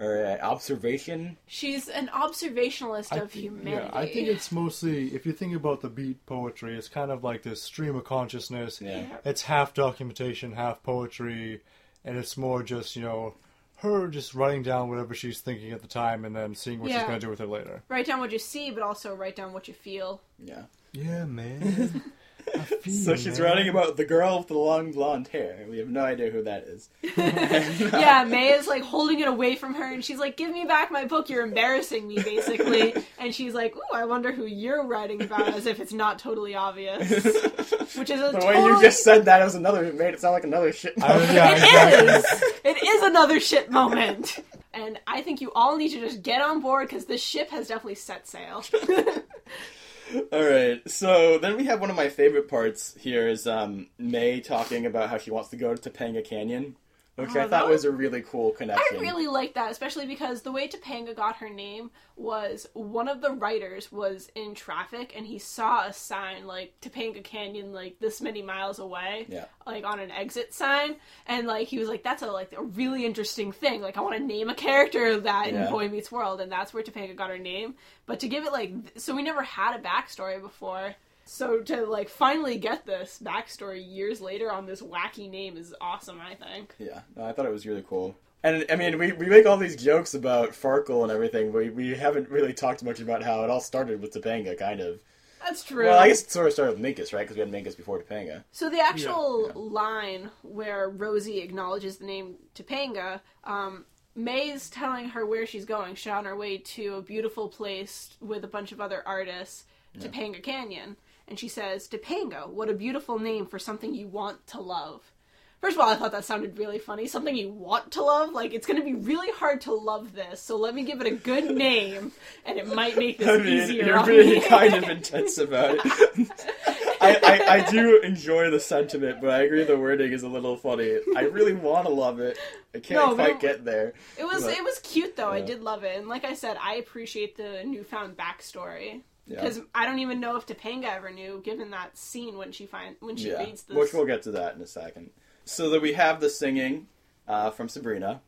or an observation? She's an observationalist of think- humanity. Yeah, I think it's mostly if you think about the beat poetry, it's kind of like this stream of consciousness. Yeah. It's half documentation, half poetry, and it's more just you know her just writing down whatever she's thinking at the time and then seeing what she's going to do with it later. write down what you see but also write down what you feel. Yeah. Yeah, man. I feel So she's man. writing about the girl with the long blonde hair. We have no idea who that is. yeah, May is like holding it away from her, and she's like, "Give me back my book. You're embarrassing me, basically." and she's like, "Ooh, I wonder who you're writing about," as if it's not totally obvious. Which is a The totally... way you just said that, it was another. It made it sound like another shit. I- moment. yeah, It exactly. is. It is another shit moment. And I think you all need to just get on board because this ship has definitely set sail. All right. So then we have one of my favorite parts here is um, May talking about how she wants to go to Topanga Canyon, which Oh, I that thought was- was a really cool connection. I really like that, especially because the way Topanga got her name was one of the writers was in traffic and he saw a sign like Topanga Canyon like this many miles away. Yeah. Like on an exit sign. And like he was like, That's a like a really interesting thing. Like I want to name a character of that in Yeah. Boy Meets World and that's where Topanga got her name. But to give it like th- so we never had a backstory before. So to like finally get this backstory years later on this wacky name is awesome, I think. Yeah, no, I thought it was really cool. And I mean, we, we make all these jokes about Farkle and everything, we, we haven't really talked much about how it all started with Topanga, kind of. That's true. Well, I guess it sort of started with Minkus, right? Because we had Minkus before Topanga. So the actual Yeah. line where Rosie acknowledges the name Topanga, um, May's telling her where she's going. She's on her way to a beautiful place with a bunch of other artists, Topanga Canyon. And she says, Topanga, what a beautiful name for something you want to love. First of all, I thought that sounded really funny. Something you want to love? Like, it's going to be really hard to love this, so let me give it a good name, and it might make this I mean, easier you're being kind of intense about it. I, I, I do enjoy the sentiment, but I agree the wording is a little funny. I really want to love it. I can't No, quite it- get there. It was But- it was cute though. I did love it, and like I said, I appreciate the newfound backstory Yeah. because I don't even know if Topanga ever knew, given that scene when she find when she yeah, reads this. which we'll get to that in a second. So that we have the singing uh, from Sabrina,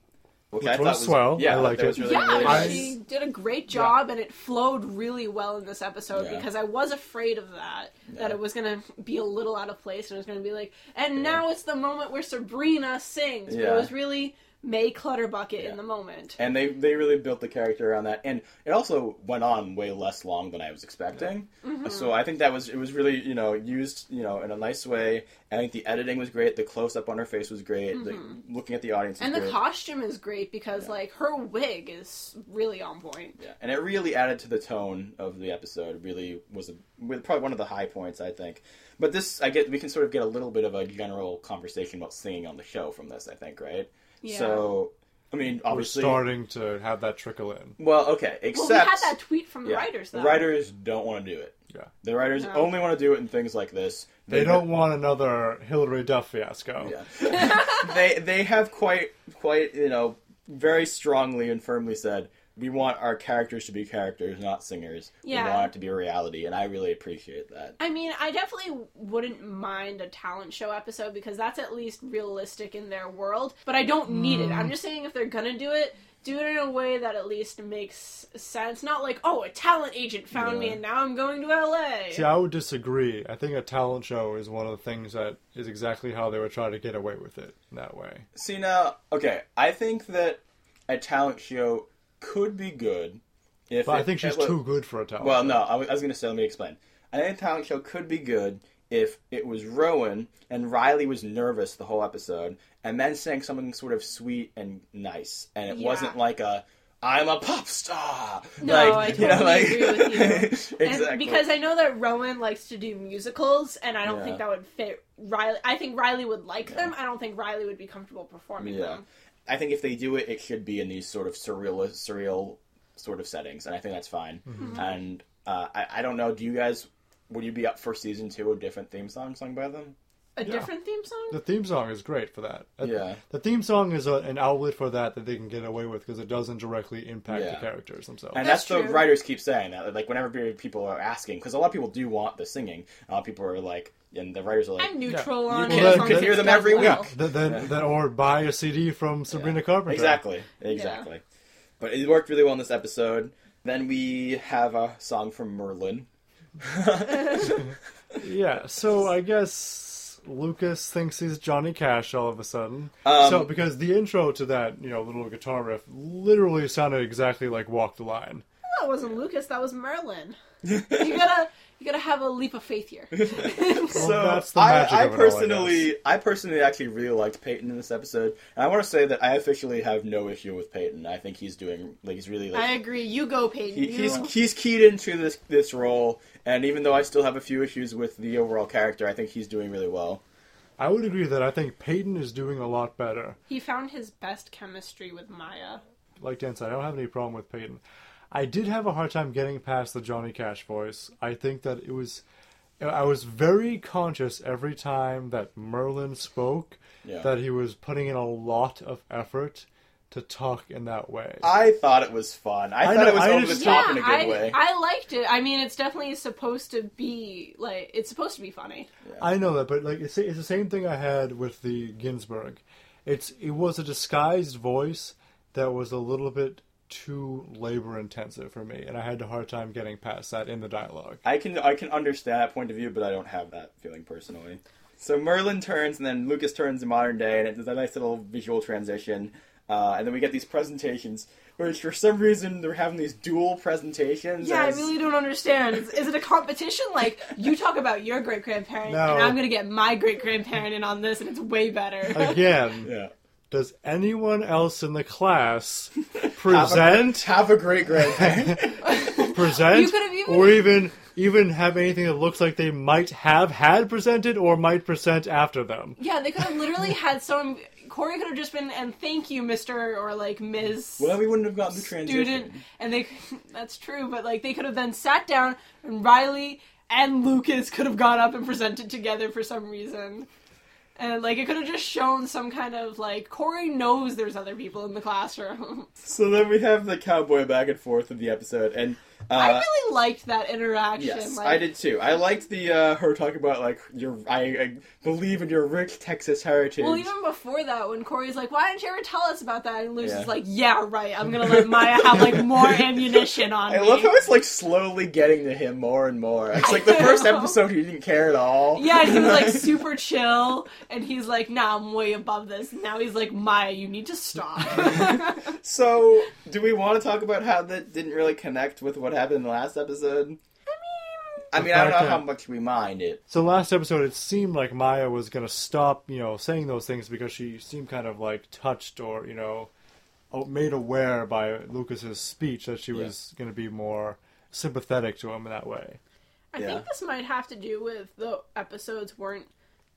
which, Which I thought was swell. Yeah, I liked that was it. really, yeah, really nice. she did a great job, and it flowed really well in this episode Yeah. because I was afraid of that that Yeah. it was gonna be a little out of place and it was gonna be like, and now it's the moment where Sabrina sings, but Yeah. it was really May Clutterbucket Yeah. in the moment. and they they really built the character around that and it also went on way less long than i was expecting Mm-hmm. so i think that was it was really you know used you know in a nice way i think the editing was great the close-up on her face was great the, looking at the audience was Mm-hmm. And the great. costume is great because like her wig is really on point. yeah. and it really added to the tone of the episode It really was a, with probably one of the high points i think but this i get we can sort of get a little bit of a general conversation about singing on the show from this i think right Yeah. so i mean obviously, We're obviously starting to have that trickle in. well okay Well, except we had that tweet from the Yeah. writers though. The writers don't want to do it. Yeah. The writers No. only want to do it in things like this. They don't want another Hilary Duff fiasco. Yeah. they they have quite quite you know very strongly and firmly said we want our characters to be characters, not singers. Yeah. We want it to be a reality, and I really appreciate that. I mean, I definitely wouldn't mind a talent show episode because that's at least realistic in their world, but I don't need it. Mm. I'm just saying if they're gonna do it, do it in a way that at least makes sense. Not like, oh, a talent agent found me and now I'm going to LA. See, I would disagree. I think a talent show is one of the things that is exactly how they would try to get away with it in that way. See now, okay, I think that a talent show could be good if But I think she's it too good for a talent Well, show. no, I was, was going to say, let me explain. I think a talent show could be good if it was Rowan and Riley was nervous the whole episode and then saying something sort of sweet and nice. And it Yeah. wasn't like a, I'm a pop star. No, like, I you know, totally like- agree with you. exactly. And because I know that Rowan likes to do musicals, and I don't Yeah. think that would fit Riley. I think Riley would like them. I don't think Riley would be comfortable performing Yeah. them. I think if they do it, it should be in these sort of surreal, surreal sort of settings, and I think that's fine. Mm-hmm. And uh, I, I don't know. Do you guys? Would you be up for season two? A different theme song sung by them? A different theme song? The theme song is great for that. Uh, Yeah. The theme song is a, an outlet for that that they can get away with because it doesn't directly impact Yeah. the characters themselves. And That's that's, the writers keep saying that. Like whenever people are asking, because a lot of people do want the singing. A lot of people are like, and the writers are like, I'm neutral Yeah. on You it. can- as you long can as hear them done every well. week. Th- then, then, or buy a CD from Sabrina Carpenter. exactly, exactly. But it worked really well in this episode. Then we have a song from Merlin. Yeah, so I guess Lucas thinks he's Johnny Cash all of a sudden. Um, so because the intro to that, you know, little guitar riff literally sounded exactly like Walk the Line. That wasn't Lucas. That was Merlin. you gotta, you gotta have a leap of faith here. So that's the I, magic I of it all, I personally, I, personally actually really liked Peyton in this episode, and I want to say that I officially have no issue with Peyton. I think he's doing like he's really like I agree. You go, Peyton. he, You- he's he's keyed into this this role, and even though I still have a few issues with the overall character, I think he's doing really well. I would agree that I think Peyton is doing a lot better. he found his best chemistry with Maya. Like Dan said, I don't have any problem with Peyton. I did have a hard time getting past the Johnny Cash voice. I think that it was. I was very conscious every time that Merlin spoke Yeah. that he was putting in a lot of effort to talk in that way. I thought it was fun. I, I thought know, it was I over the understand. top in a good I, way. I liked it. I mean, it's definitely supposed to be like it's supposed to be funny. I know that, but like it's, it's the same thing I had with the Ginsburg. It's it was a disguised voice that was a little bit too labor intensive for me, and I had a hard time getting past that in the dialogue. I can I can understand that point of view, but I don't have that feeling personally. So Merlin turns, and then Lucas turns in modern day, and it's a nice little visual transition. Uh, and then we get these presentations, which for some reason they're having these dual presentations. Yeah, as- I really don't understand. Is, is it a competition? Like you talk about your great grandparent, No. and I'm gonna get my great grandparent in on this, and it's way better. Again, Yeah. does anyone else in the class present Have a great grandparent. present You could've even- or even even have anything that looks like they might have had presented or might present after them? yeah, they could have literally had some. Cory could have just been, and thank you, Mister, or like Ms. well, we wouldn't have gotten the transition. student, and they. That's true, but like they could have then sat down, and Riley and Lucas could have gone up and presented together for some reason. And like it could have just shown some kind of like Cory knows there's other people in the classroom. So then we have the cowboy back and forth of the episode, and I Uh, really liked that interaction. Yes, like, I did too. I liked the uh, her talking about like your I, I believe in your rich Texas heritage. Well, even before that, when Cory's like, "Why didn't you ever tell us about that?" and Lucy's Yeah. like, "Yeah, right. I'm gonna let Maya have like more ammunition on I me." love how it's like slowly getting to him more and more. It's like the first episode he didn't care at all. Yeah, he was like super chill, and he's like, "Nah, I'm way above this." Now he's like, "Maya, you need to stop." So, do we want to talk about how that didn't really connect with what happened in the last episode? I mean, I don't know fact how much we mind it. So last episode, it seemed like Maya was gonna stop, you know, saying those things because she seemed kind of like touched or you know, made aware by Lucas's speech that she was gonna be more sympathetic to him in that way. I Yeah. think this might have to do with the episodes weren't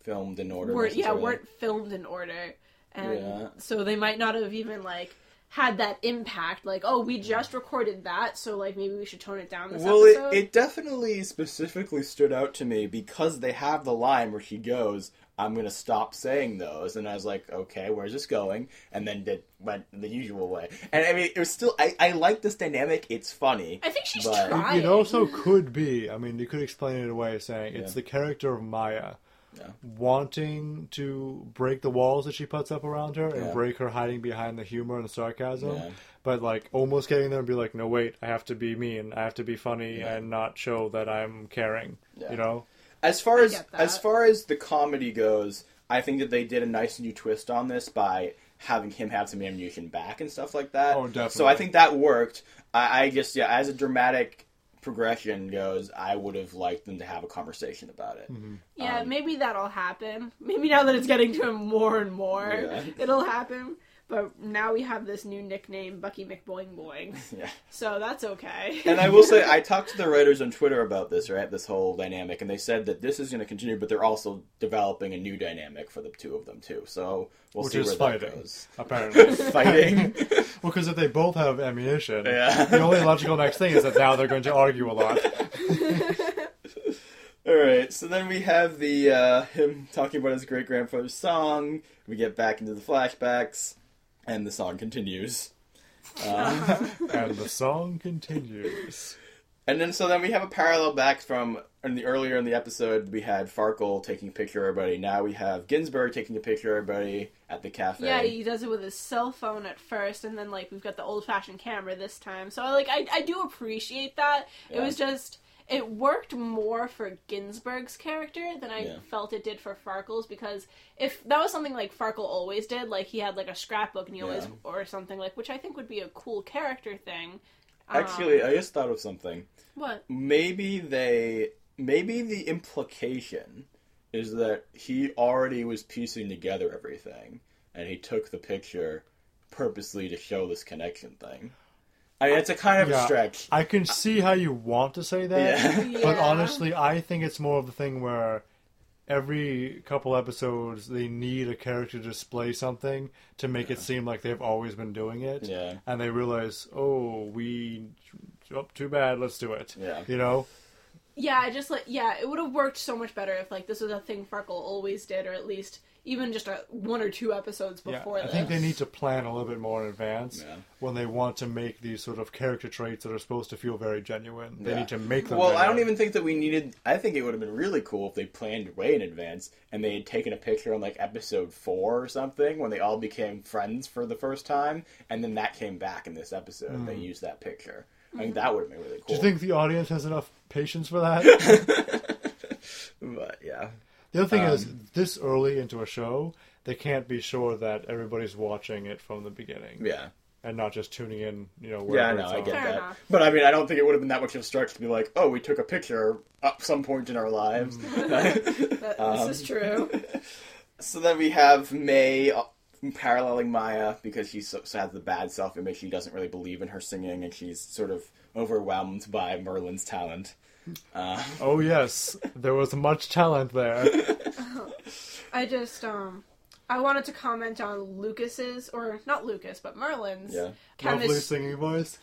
Filmed in order. weren't yeah necessarily. weren't filmed in order, and Yeah. so they might not have even like had that impact. Like, oh, we just recorded that, so like maybe we should tone it down this Well, episode. it, it definitely specifically stood out to me because they have the line where she goes, I'm going to stop saying those. And I was like, okay, where's this going? And then it went the usual way. And I mean, it was still, I, I like this dynamic. It's funny. I think she's but- trying. It also could be. I mean, you could explain it away saying it's the character of Maya Yeah. wanting to break the walls that she puts up around her and Yeah. break her hiding behind the humor and the sarcasm, Yeah. but like almost getting there and be like, no, wait, I have to be mean, I have to be funny, Yeah. and not show that I'm caring. Yeah. You know? As far as as far as the comedy goes, I think that they did a nice new twist on this by having him have some ammunition back and stuff like that. Oh, definitely. So I think that worked. I, I just yeah, as a dramatic progression goes, I would have liked them to have a conversation about it. Yeah, Um, maybe that'll happen. Maybe now that it's getting to him more and more, Yeah. it'll happen. But now we have this new nickname, Bucky McBoing Boing. Yeah. So that's okay. And I will say, I talked to the writers on Twitter about this, right? This whole dynamic, and they said that this is going to continue, but they're also developing a new dynamic for the two of them too. So we'll Which see is where fighting, that goes. apparently. Fighting. well, because if they both have ammunition, Yeah. the only logical next thing is that now they're going to argue a lot. All right, so then we have the uh, him talking about his great grandfather's song. We get back into the flashbacks, and the song continues. Uh, and the song continues. and then so then we have a parallel back from in the earlier in the episode we had Farkle taking a picture of everybody. Now we have Ginsburg taking a picture of everybody at the cafe. yeah, he does it with his cell phone at first, and then like we've got the old fashioned camera this time. So like I I do appreciate that. It was just it worked more for Ginsburg's character than I Yeah. felt it did for Farkle's because if that was something like Farkle always did, like he had like a scrapbook and he always or something like which I think would be a cool character thing. Um, Actually, I just thought of something. what? Maybe they maybe the implication is that he already was piecing together everything and he took the picture purposely to show this connection thing. I mean, it's a kind of a stretch. I can see how you want to say that, Yeah. but Yeah. honestly, I think it's more of the thing where every couple episodes they need a character to display something to make it seem like they've always been doing it. Yeah. And they realize, oh, we, oh, too bad, let's do it. Yeah. You know? Yeah, I just like yeah, it would have worked so much better if like this was a thing Farkle always did, or at least even just a one or two episodes Yeah, before I this. think they need to plan a little bit more in advance Yeah. when they want to make these sort of character traits that are supposed to feel very genuine. They Yeah. need to make them. Well, I don't even think that we needed. I think it would have been really cool if they planned way in advance and they had taken a picture on like episode four or something when they all became friends for the first time, and then that came back in this episode. They hmm. used that picture. I think mm-hmm. that would have been really cool. Do you think the audience has enough patience for that? But yeah, The other thing is, Um, this early into a show, they can't be sure that everybody's watching it from the beginning yeah, and not just tuning in. You know, yeah. wherever No, it's I get Fair that. enough. But I mean, I don't think it would have been that much of a stretch to be like, oh, we took a picture at some point in our lives. That- Um, this is true. So then we have May uh, paralleling Maya because she so, so has the bad self image. She doesn't really believe in her singing, and she's sort of overwhelmed by Merlin's talent. Uh, Oh yes, there was much talent there. I just um I wanted to comment on Lucas's or not Lucas, but Merlin's yeah, Lovely chemistry. singing voice.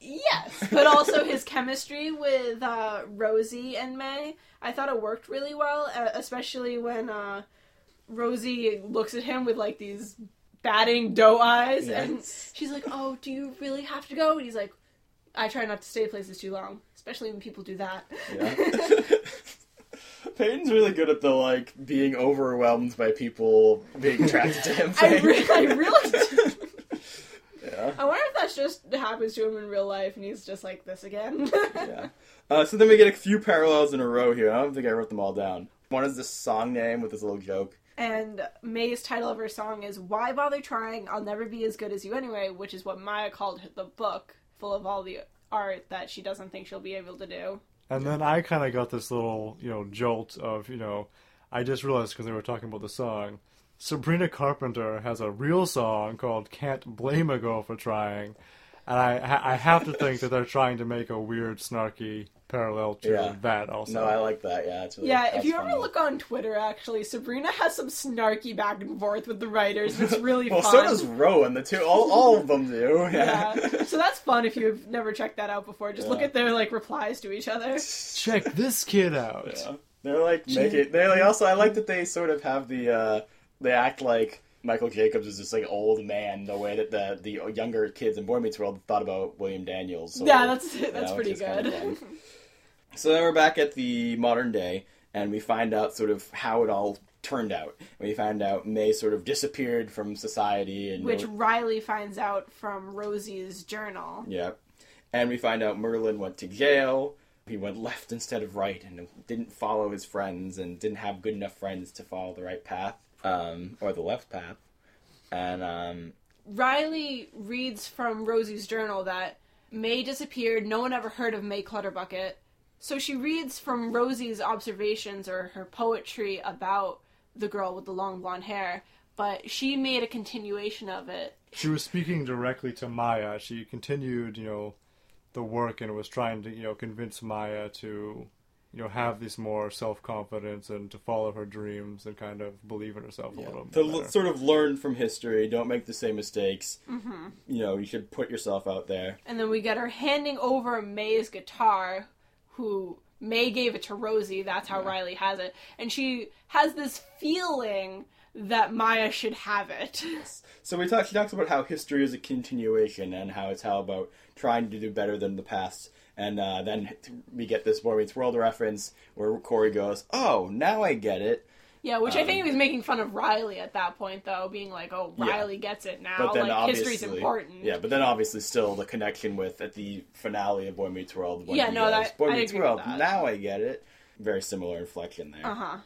Yes, but also his chemistry with uh, Rosie and May. I thought it worked really well, uh, especially when uh, Rosie looks at him with like these batting doe eyes, and she's like, "Oh, do you really have to go?" And he's like, I try not to stay places too long, especially when people do that. Yeah. Peyton's really good at the like being overwhelmed by people being attracted to him. I, re- I really do. yeah. I wonder if that's just happens to him in real life and he's just like this again. yeah. Uh, so then we get a few parallels in a row here. I don't think I wrote them all down. One is the song name with this little joke. And May's title of her song is Why Bother Trying? I'll Never Be As Good As You Anyway, which is what Maya called the book full of all the art that she doesn't think she'll be able to do. And then I kind of got this little, you know, jolt of, you know, I just realized because they were talking about the song. Sabrina Carpenter has a real song called "Can't Blame a Girl for Trying," and I I have to think that they're trying to make a weird, snarky parallel to Yeah. that also. No, I like that. Yeah, it's really, Yeah, if you funny. ever look on Twitter, actually, Sabrina has some snarky back and forth with the writers. It's really Well, fun. so does Rowan. The two, all, all of them do. Yeah. yeah. So that's fun if you've never checked that out before. Just look at their like replies to each other. Check this kid out. Yeah. They're like make it. They like also. I like that they sort of have the. uh They act like Michael Jacobs is this like old man. The way that the the younger kids in Boy Meets World thought about William Daniels. So, yeah, that's you that's know, pretty which is kinda good. fun. So then we're back at the modern day, and we find out sort of how it all turned out. We find out May sort of disappeared from society, and Which Riley finds out from Rosie's journal. Yeah. And we find out Merlin went to jail. He went left instead of right and didn't follow his friends and didn't have good enough friends to follow the right path um, or the left path. And um, Riley reads from Rosie's journal that May disappeared. No one ever heard of May Clutterbucket. So she reads from Rosie's observations or her poetry about the girl with the long blonde hair, but she made a continuation of it. She was speaking directly to Maya. She continued, you know, the work and was trying to, you know, convince Maya to, you know, have this more self confidence and to follow her dreams and kind of believe in herself a little to bit. l- better. sort of learn from history, don't make the same mistakes. Mm-hmm. You know, you should put yourself out there. And then we get her handing over May's guitar, who May gave it to Rosie. That's how Riley has it. And she has this feeling that Maya should have it. So we talk. She talks about how history is a continuation and how it's how about trying to do better than the past. And uh, then we get this Boy Meets World reference where Cory goes, "Oh, now I get it." Yeah, which I think he was making fun of Riley at that point, though, being like, "Oh, Um, Yeah. Riley gets it now. But then like history's important." Yeah, but then obviously still the connection with at the finale of Boy Meets World. when Yeah, no, goes, that- Boy I Meets World. Now I get it. Very similar inflection there. Uh huh.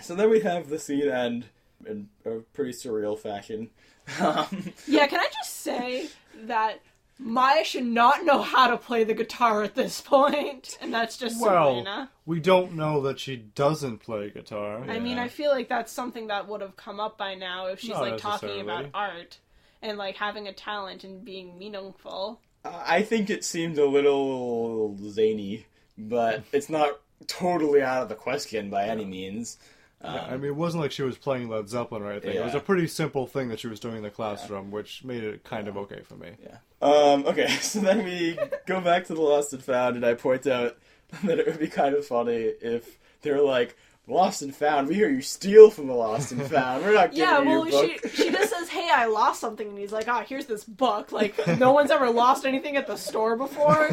So then we have the scene end in a pretty surreal fashion. Um, Yeah, can I just say that Maya should not know how to play the guitar at this point, and that's just well, Sabrina. we don't know that she doesn't play guitar. I mean, I feel like that's something that would have come up by now if she's Not like talking about art and like having a talent and being meaningful. Uh, I think it seemed a little zany, but it's not totally out of the question by any means. Yeah, I mean, it wasn't like she was playing Led Zeppelin or anything. It was a pretty simple thing that she was doing in the classroom, which made it kind of okay for me. Yeah. Um, okay, so then we go back to the Lost and Found, and I point out that it would be kind of funny if they're like, Lost and Found, we hear you steal from the Lost and Found. We're not giving Yeah, you well, your book. she she just says, "Hey, I lost something," and he's like, "Ah, here's this book." Like, no one's ever lost anything at the store before.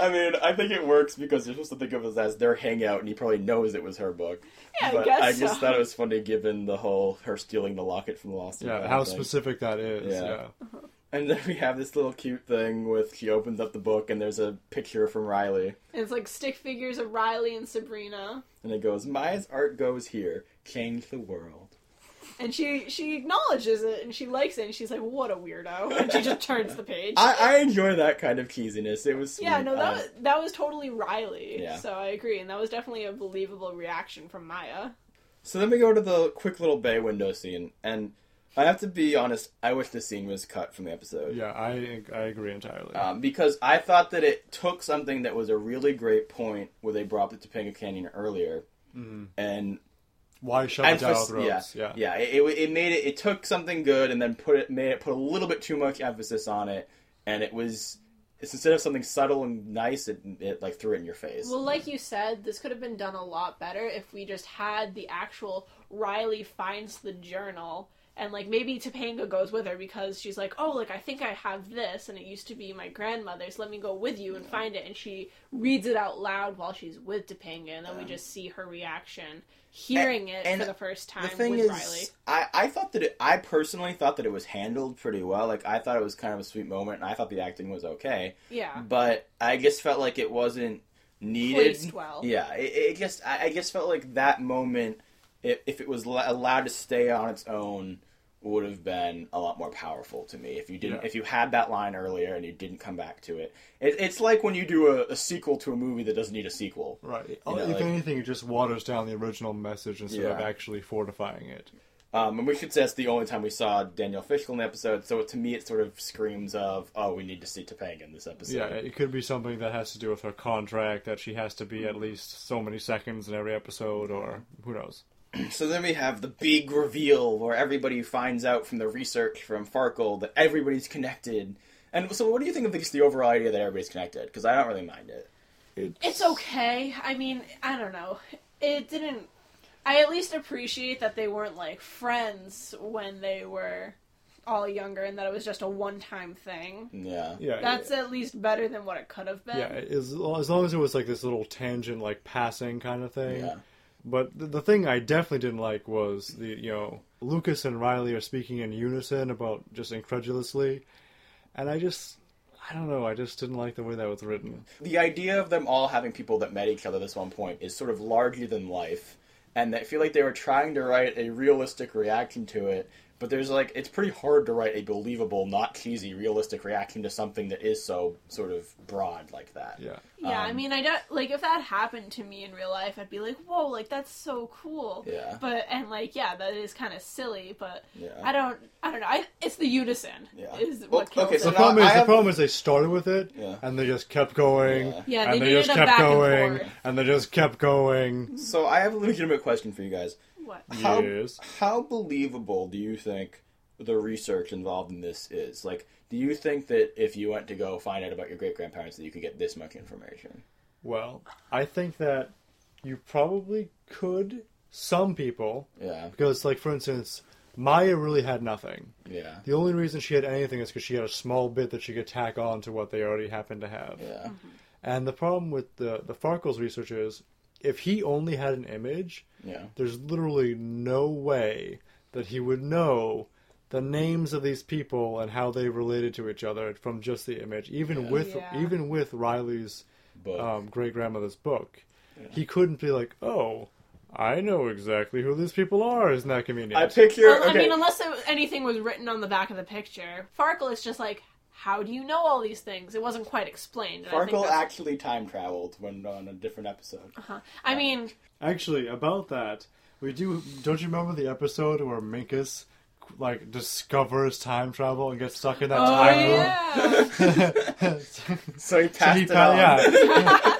I mean, I think it works because you're supposed to think of it as their hangout, and he probably knows it was her book. Yeah, I but guess I just so. thought it was funny given the whole her stealing the locket from the Lost Yeah, how thing. specific that is. Yeah. Yeah. Uh-huh. And then we have this little cute thing with she opens up the book and there's a picture from Riley. And it's like stick figures of Riley and Sabrina, And it goes, Maya's art goes here. Change the world. And she she acknowledges it and she likes it, and she's like, "What a weirdo!" And she just turns the page. I, I enjoy that kind of cheesiness. It was yeah, no, that Uh, was that was totally Riley. Yeah. So I agree, and that was definitely a believable reaction from Maya. So then we go to the quick little bay window scene, and I have to be honest, I wish the scene was cut from the episode. Yeah, I I agree entirely. Um, because I thought that it took something that was a really great point where they brought the Topanga Canyon earlier, and Why shut it down emphasis- with yeah. Yeah. yeah. It, it, it made it. It took something good and then put it made it put a little bit too much emphasis on it, and it was it's instead of something subtle and nice, it, it like threw it in your face. Well, like you said, this could have been done a lot better if we just had the actual Riley finds the journal and like maybe Topanga goes with her because she's like, oh, like I think I have this, and it used to be my grandmother's. Let me go with you and find it. And she reads it out loud while she's with Topanga, and then we just see her reaction, hearing it and for the first time the thing with is, Riley. I, I thought that it, I personally thought that it was handled pretty well. Like I thought it was kind of a sweet moment, and I thought the acting was okay. Yeah. But I just felt like it wasn't needed. Placed well. Yeah, it, it just I, I just felt like that moment, if, if it was allowed to stay on its own, would have been a lot more powerful to me. If you didn't, Yeah. if you had that line earlier and you didn't come back to it, it it's like when you do a, a sequel to a movie that doesn't need a sequel. Right. know, if like- anything, it just waters down the original message instead of actually fortifying it. Um, and we should say it's the only time we saw Danielle Fishel in the episode, so to me it sort of screams of, oh, we need to see Topanga in this episode. Yeah, it could be something that has to do with her contract that she has to be at least so many seconds in every episode, or who knows. So then we have the big reveal where everybody finds out from the research from Farkle that everybody's connected. And so, what do you think of just the overall idea that everybody's connected? Because I don't really mind it. It's okay. I mean, I don't know. It didn't. I at least appreciate that they weren't like friends when they were all younger, and that it was just a one-time thing. Yeah. Yeah, That's at least better than what it could have been. yeah. As, as long as it was like this little tangent, like passing kind of thing. Yeah. But the, the thing I definitely didn't like was the you know Lucas and Riley are speaking in unison about just incredulously, and I just I don't know I just didn't like the way that was written. The idea of them all having people that met each other at this one point is sort of larger than life. And I feel like they were trying to write a realistic reaction to it, but there's like, it's pretty hard to write a believable, not cheesy, realistic reaction to something that is so sort of broad like that. Yeah. Yeah, I Um, mean, I don't like if that happened to me in real life, I'd be like, "Whoa, like that's so cool." Yeah. But and like, yeah, that is kind of silly, but Yeah. I don't, I don't know. I, it's the unison Yeah. is Well, what kills okay, it. so The problem is I the problem is they started with it Yeah. and they just kept going. Yeah. Yeah, and they they needed just a kept back and going and they just kept going. So I have a legitimate question for you guys. What? How, Yes. how believable do you think the research involved in this is? Like, do you think that if you went to go find out about your great grandparents, that you could get this much information? Well, I think that you probably could. Some people, Yeah, because like for instance, Maya really had nothing. yeah, The only reason she had anything is because she had a small bit that she could tack on to what they already happened to have. yeah, mm-hmm. And the problem with the the Farkle's research is, if he only had an image, yeah. there's literally no way that he would know the names of these people and how they related to each other from just the image. Even Yeah. with Yeah. even with Riley's um, great grandmother's book, he couldn't be like, oh. I know exactly who these people are. Isn't that convenient? I picture. Well, okay, I mean, unless it, anything was written on the back of the picture, Farkle is just like, how do you know all these things? It wasn't quite explained. and Farkle actually time traveled when on a different episode. Uh-huh. I mean, Actually, about that, we do. Don't you remember the episode where Minkus like discovers time travel and gets stuck in that oh time room? yeah, So he So passed he it pa- on. yeah.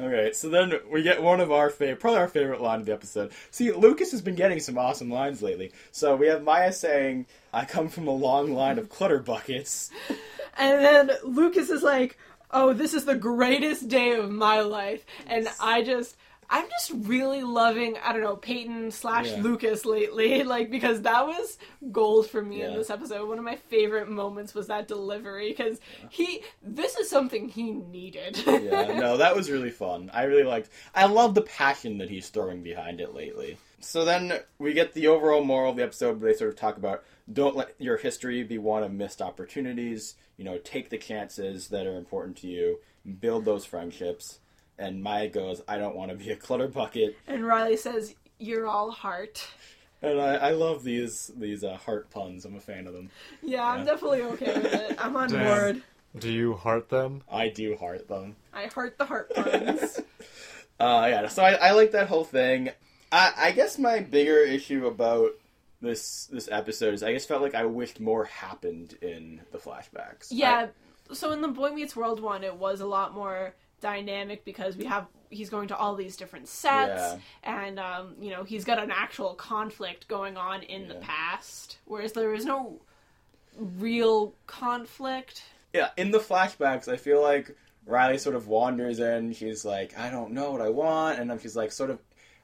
yeah. Okay, so then we get one of our favorite, probably our favorite line of the episode. See, Lucas has been getting some awesome lines lately. So we have Maya saying, "I come from a long line of clutter buckets." And then Lucas is like, "Oh, this is the greatest day of my life," and I just. I'm just really loving, I don't know, Peyton slash Yeah. Lucas lately, like, because that was gold for me in this episode. One of my favorite moments was that delivery, because he, this is something he needed. yeah, no, that was really fun. I really liked. I love the passion that he's throwing behind it lately. So then we get the overall moral of the episode. Where they sort of talk about don't let your history be one of missed opportunities. You know, take the chances that are important to you. Build those friendships. And Maya goes, "I don't want to be a clutter bucket." and Riley says, You're all heart. And I, I love these these uh, heart puns. I'm a fan of them. Yeah, I'm definitely okay with it. I'm on Damn. board. Do you heart them? I do heart them. I heart the heart puns. Uh, yeah, so I, I like that whole thing. I, I guess my bigger issue about this this episode is I just felt like I wished more happened in the flashbacks. Yeah. So in the Boy Meets World one, it was a lot more dynamic because we have he's going to all these different sets, Yeah. and um, you know he's got an actual conflict going on in the past, whereas there is no real conflict. yeah, in the flashbacks, I feel like Riley sort of wanders in. She's like, I don't know what I want, and then she's like, sort of.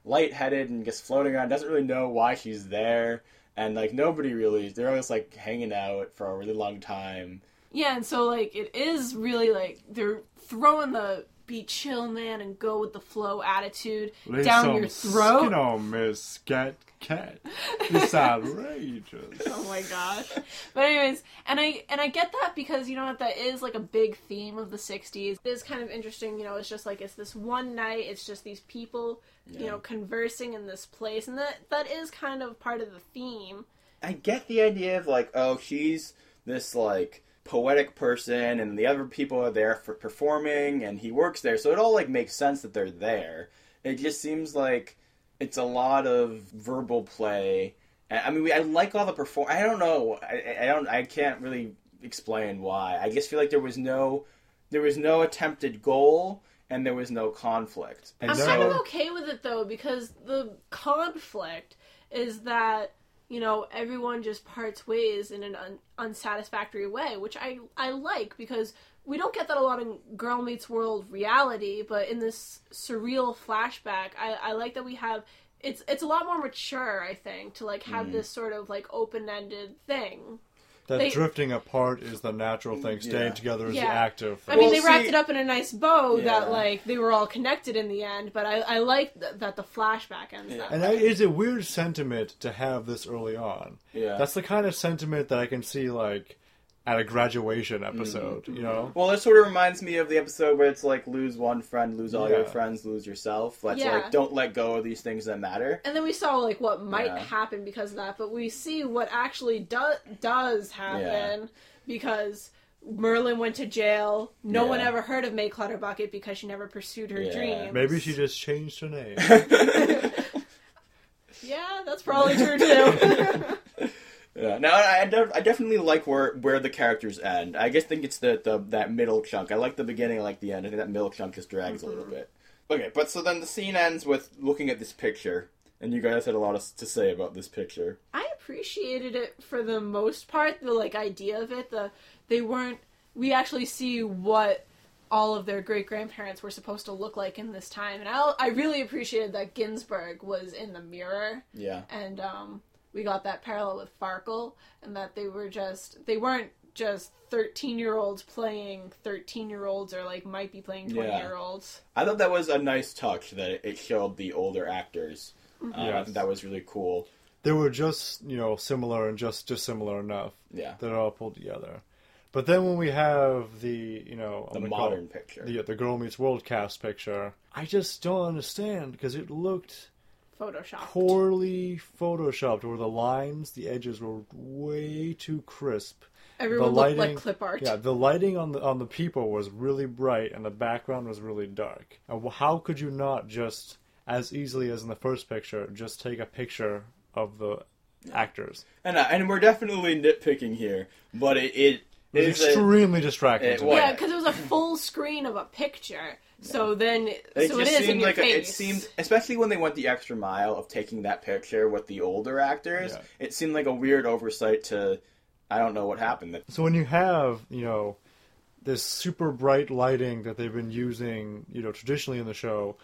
lightheaded and just floating around. Doesn't really know why she's there, and like nobody really. They're always like hanging out for a really long time. Yeah, and so like it is really like they're throwing the be chill man and go with the flow attitude Lay down some your throat. Skin on Miss Cat Cat. It's outrageous. Oh my gosh. But anyways, and I and I get that because you know what that is like a big theme of the 60s. It is kind of interesting, you know, it's just like it's this one night, it's just these people, you know, conversing in this place and that that is kind of part of the theme. I get the idea of like, oh, she's this like poetic person, and the other people are there for performing, and he works there, so it all like makes sense that they're there. It just seems like it's a lot of verbal play. I mean, we, I like all the perform. I don't know. I, I don't. I can't really explain why. I just feel like there was no, there was no attempted goal, and there was no conflict. And I'm so, kind of okay with it though because the conflict is that you know everyone just parts ways in an un- unsatisfactory way, which I I like because we don't get that a lot in Girl Meets World reality, but in this surreal flashback, I, I like that we have. It's it's a lot more mature, I think, to like Mm. have this sort of like open ended thing. That They- drifting apart is the natural thing. Staying Yeah. together is Yeah. the active I mean, Well, they wrapped see- it up in a nice bow Yeah. that like they were all connected in the end. But I I like th- that the flashback ends Yeah. that and way. that is a weird sentiment to have this early on. Yeah. That's the kind of sentiment that I can see like at a graduation episode. Mm-hmm. You know, Well, it sort of reminds me of the episode where it's like lose one friend, lose all your friends, lose yourself. That's Yeah. like don't let go of these things that matter. and then we saw like what might Yeah. happen because of that, but we see what actually do- does happen because Merlin went to jail. No Yeah. one ever heard of May Clutterbucket because she never pursued her Yeah. dreams. maybe she just changed her name. Yeah, that's probably true too. Yeah. Now I, I definitely like where where the characters end. I just think it's the, the that middle chunk. I like the beginning. I like the end. I think that middle chunk just drags a little bit. Okay, but so then the scene ends with looking at this picture, and you guys had a lot of, to say about this picture. I appreciated it for the most part. The like idea of it. The they weren't. We actually see what all of their great grandparents were supposed to look like in this time, and I I really appreciated that Ginsburg was in the mirror, Yeah. and um, we got that parallel with Farkle, and that they were just they weren't just thirteen year olds playing thirteen year olds or like might be playing twenty Yeah. year olds. I thought that was a nice touch that it showed the older actors. Uh, Yes. That was really cool. they were just you know similar and just dissimilar enough Yeah. that it all pulled together. But then when we have the you know The I'm call modern it picture. the the Girl Meets World cast picture, I just don't understand because it looked Photoshop. poorly photoshopped where the lines, the edges were way too crisp. Everyone the looked lighting, like clip art. Yeah, the lighting on the on the people was really bright and the background was really dark. And how could you not just as easily as in the first picture just take a picture of the actors? And uh, and we're definitely nitpicking here, but it it It was is a- extremely distracting. it to Yeah, because it was a full screen of a picture. So then, It so it just is in seemed your like a, it seemed, especially when they went the extra mile of taking that picture with the older actors. Yeah. It seemed like a weird oversight to, I don't know what happened. So when you have, you know, this super bright lighting that they've been using, you know, traditionally in the show,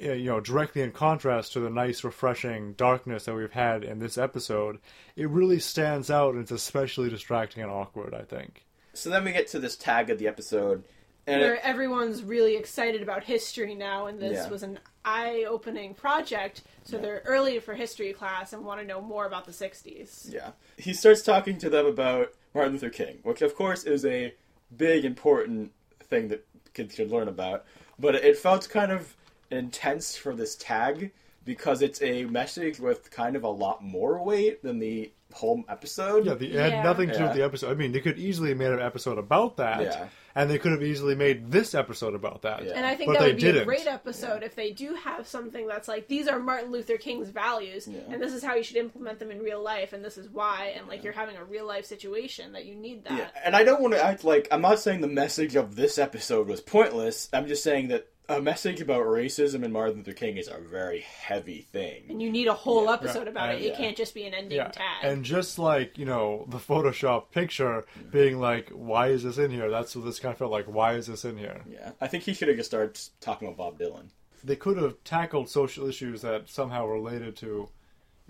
eh, you know, directly in contrast to the nice, refreshing darkness that we've had in this episode, it really stands out and it's especially distracting and awkward, I think. so then we get to this tag of the episode, and where it, everyone's really excited about history now, and this Yeah. was an eye-opening project. So they're early for history class and want to know more about the '60s. yeah, he starts talking to them about Martin Luther King, which of course is a big important thing that kids should learn about. But it felt kind of intense for this tag because it's a message with kind of a lot more weight than the whole episode. Yeah, the, it Yeah. had nothing to do with the episode. I mean, they could easily have made an episode about that, Yeah. And they could have easily made this episode about that. Yeah. And I think But that would be a didn't. great episode if they do have something that's like these are Martin Luther King's values, Yeah. and this is how you should implement them in real life, and this is why, and like you're having a real life situation that you need that. Yeah, and I don't want to act like I'm not saying the message of this episode was pointless. I'm just saying that a message about racism and Martin Luther King is a very heavy thing. And you need a whole Yeah. episode about And- it. It yeah. can't just be an ending Yeah, tag. and just like you know the Photoshop picture being like, "Why is this in here?" That's what this kind of felt like. Why is this in here? Yeah, I think he should have just started talking about Bob Dylan. they could have tackled social issues that somehow related to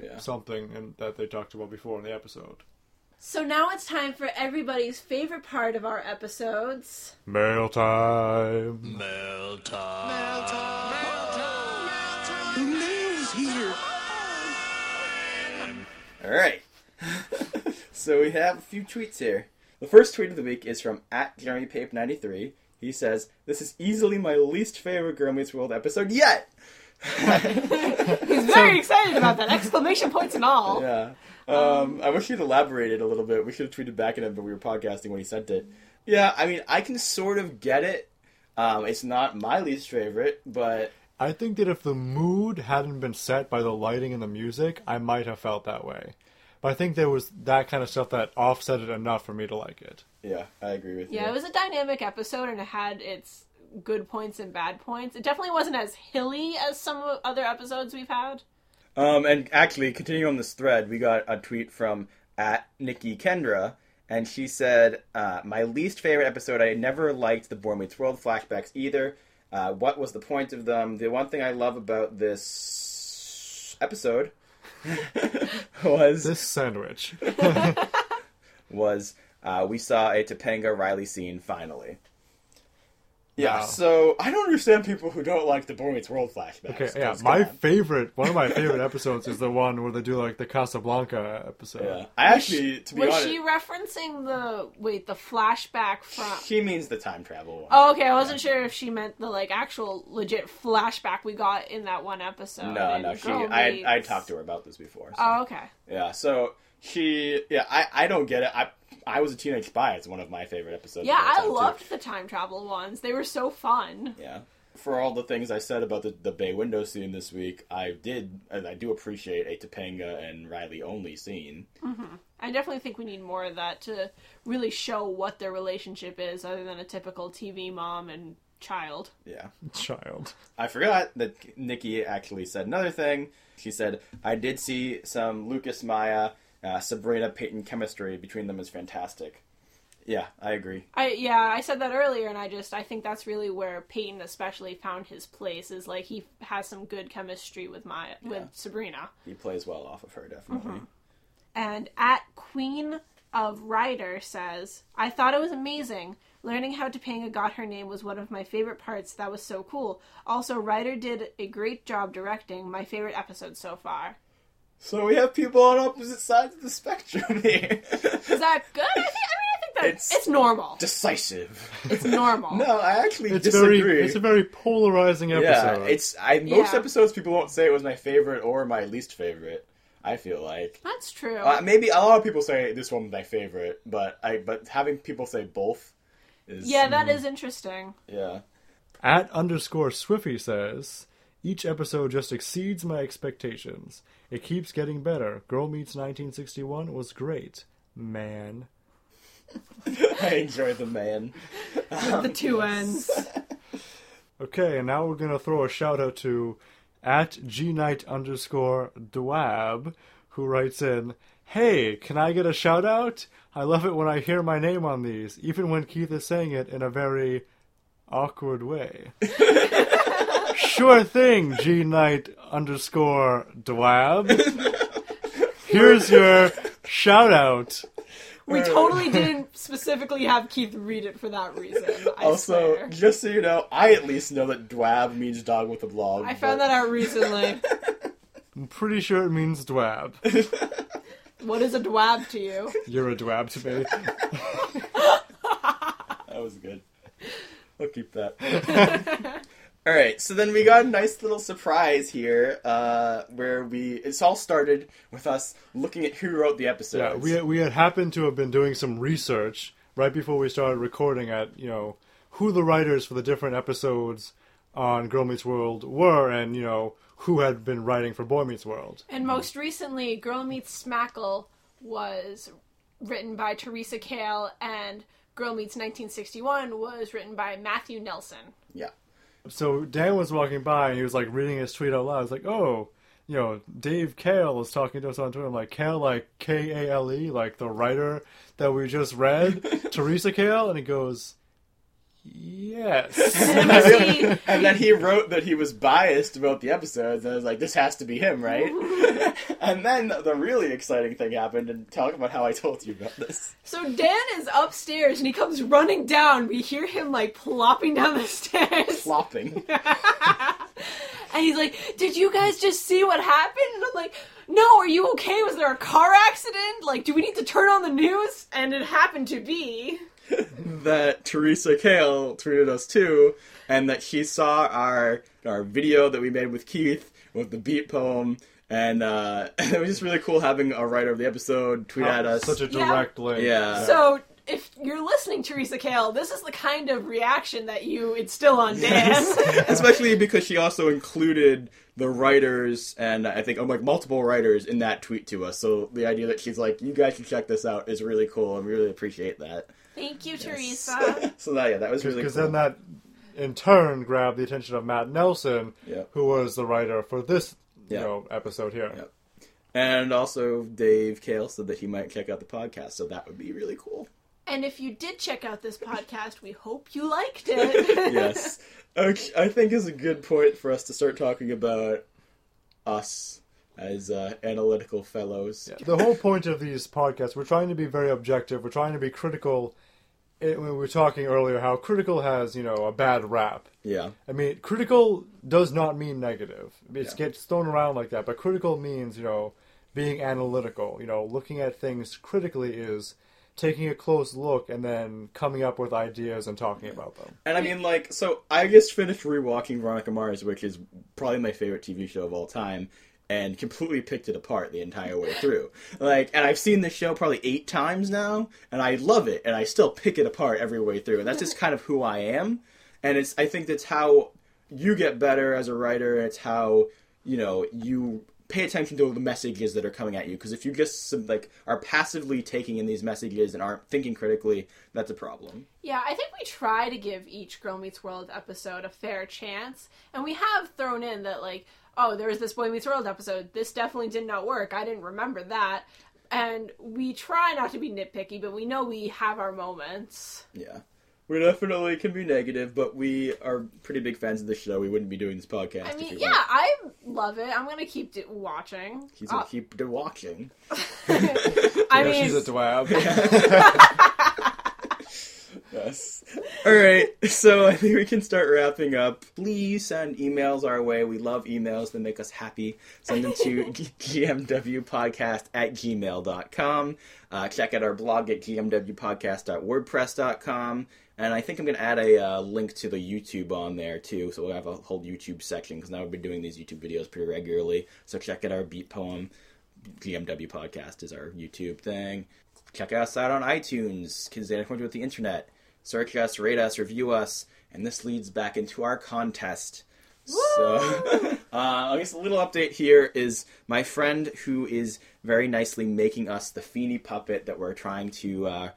Yeah. something and that they talked about before in the episode. So now it's time for everybody's favorite part of our episodes. Mail time. Mail time! Mail time! Mail time! Who is here? All right. so we have a few tweets here. The first tweet of the week is from at Jeremy Pape 93. He says, "This is easily my least favorite Girl Meets World episode yet." He's very excited about that. Exclamation points and all. Yeah. Um, I wish he'd elaborated a little bit. We should have tweeted back at him, but we were podcasting when he sent it. Yeah, I mean, I can sort of get it. Um, it's not my least favorite, but I think that if the mood hadn't been set by the lighting and the music, I might have felt that way. But I think there was that kind of stuff that offset it enough for me to like it. yeah, I agree with you. Yeah, it was a dynamic episode and it had its good points and bad points. It definitely wasn't as hilly as some other episodes we've had. Um, and actually, continuing on this thread, we got a tweet from at Nikki Kendra, and she said, uh, "My least favorite episode. I never liked the Boy Meets World flashbacks either. Uh, what was the point of them? The one thing I love about this episode was This sandwich. was uh, we saw a Topanga Riley scene finally." Yeah, Wow. so I don't understand people who don't like the Boy Meets World flashbacks. Okay, yeah, 'cause, my on. favorite, one of my favorite episodes is the one where they do like the Casablanca episode. Yeah, I actually, to be Was honest, she referencing the wait the flashback from? she means the time travel one. Oh, okay. I wasn't sure if she meant the like actual legit flashback we got in that one episode. No, no, she. Girl I I talked to her about this before. So. Oh, okay. Yeah, so she. Yeah, I I don't get it. I I was a teenage spy. It's one of my favorite episodes. Yeah, I time, too. loved the time travel ones. They were so fun. Yeah. For all the things I said about the, the bay window scene this week, I did, and I do appreciate a Topanga and Riley only scene. Mm-hmm. I definitely think we need more of that to really show what their relationship is, other than a typical TV mom and child. Yeah. Child. I forgot that Nikki actually said another thing. She said, I did see some Lucas Maya, uh, Sabrina Peyton chemistry between them is fantastic. Yeah, I agree. I yeah, I said that earlier, and I just I think that's really where Peyton especially found his place. Is like he has some good chemistry with Maya with Yeah. Sabrina. He plays well off of her, definitely. And at Queen of Rider says, I thought it was amazing. Learning how Topanga got her name was one of my favorite parts. That was so cool. Also, Rider did a great job directing. My favorite episode so far. So we have people on opposite sides of the spectrum here. Is that good? I, think, I mean, I think that It's- it's, normal. Decisive. It's normal. No, I actually It's disagree. very, it's a very polarizing yeah, episode. it's I most Yeah. episodes people won't say it was my favorite or my least favorite. I feel like That's true. uh, maybe a lot of people say this one was my favorite, but I but having people say both is yeah, that is interesting. yeah. At underscore Swiffy says, each episode just exceeds my expectations. It keeps getting better. Girl Meets 1961 was great. Man. I enjoyed the man. the um, two ends. Okay, and now we're gonna throw a shout out to at gnite underscore dwab, who writes in, Hey, can I get a shout out? I love it when I hear my name on these, even when Keith is saying it in a very awkward way. sure thing, G Knight underscore dwab. Here's your shout out. We totally didn't specifically have Keith read it for that reason. I also, swear. just so you know, I at least know that dwab means dog with a blog. I found that out recently. I'm pretty sure it means dwab. what is a dwab to you? You're a dwab to me. That was good. I'll keep that. all right, so then we got a nice little surprise here, uh, where we it's all started with us looking at who wrote the episodes. Yeah, we we had happened to have been doing some research right before we started recording at you know who the writers for the different episodes on Girl Meets World were, and you know who had been writing for Boy Meets World. And most recently, Girl Meets Smackle was written by Teresa Kale, and Girl Meets 1961 was written by Matthew Nelson. yeah. So Dan was walking by and he was like reading his tweet out loud. I was like, oh, you know, Dave Kale is talking to us on Twitter. I'm like, Kale, like K A L E, like the writer that we just read, Teresa Kale, and he goes, Yes. See, And then he wrote that he was biased about the episodes, and I was like, this has to be him, right? and then the really exciting thing happened, and talk about how I told you about this. so Dan is upstairs and he comes running down. We hear him like plopping down the stairs. Flopping. And he's like, Did you guys just see what happened? And I'm like, No, are you okay? Was there a car accident? Like, do we need to turn on the news? And it happened to be. that Teresa Kale tweeted us too, and that she saw our our video that we made with Keith with the beat poem, and uh, it was just really cool having a writer of the episode tweet at us. Such a Yeah. direct link. Yeah. So if you're listening, Teresa Kale, this is the kind of reaction that you instill on Dan. Especially because she also included the writers and I think oh, like multiple writers in that tweet to us. So the idea that she's like, "You guys should check this out," is really cool, and we really appreciate that. Thank you, Teresa. So that yeah, that was really Because cool. then that, in turn, grabbed the attention of Matt Nelson, Yeah. who was the writer for this Yeah. you know, episode here. Yeah. And also, Dave Kale said that he might check out the podcast, so that would be really cool. And if you did check out this podcast, we hope you liked it. yes. Okay, I think is a good point for us to start talking about us as uh, analytical fellows. The whole point of these podcasts, we're trying to be very objective. We're trying to be critical. It, when we were talking earlier, how critical has you know a bad rap. Yeah. I mean, critical does not mean negative. It Yeah. gets thrown around like that, but critical means you know being analytical. You know, looking at things critically is taking a close look and then coming up with ideas and talking about them. And I mean, like, so I just finished rewatching Veronica Mars, which is probably my favorite TV show of all time, and completely picked it apart the entire way through. Like, and I've seen the show probably eight times now, and I love it, and I still pick it apart every way through. And that's just kind of who I am. And it's, I think that's how you get better as a writer, and it's how, you know, you pay attention to the messages that are coming at you because if you just like are passively taking in these messages and aren't thinking critically that's a problem Yeah, I think we try to give each Girl Meets World episode a fair chance, and we have thrown in that like, oh, there was this Boy Meets World episode. This definitely did not work. I didn't remember that, and we try not to be nitpicky, but we know we have our moments. Yeah. We definitely can be negative, but we are pretty big fans of the show. We wouldn't be doing this podcast I if mean, yeah, weren't. I love it. I'm gonna keep do- watching. He's gonna Uh, keep de- watching. I Yeah, mean, she's a dwab. Yes. All right. So I think we can start wrapping up. Please send emails our way. We love emails. They make us happy. Send them to gmwpodcast at gmail.com. Uh, check out our blog at gmwpodcast.wordpress.com. And I think I'm going to add a uh, link to the YouTube on there too. So we'll have a whole YouTube section because now we've been doing these YouTube videos pretty regularly. So check out our beat poem. GMW podcast is our YouTube thing. Check us out on iTunes, Kids Data Point with the Internet. Search us, rate us, review us, and this leads back into our contest. So, uh, I guess a little update here is my friend who is very nicely making us the Feeny puppet that we're trying to uh,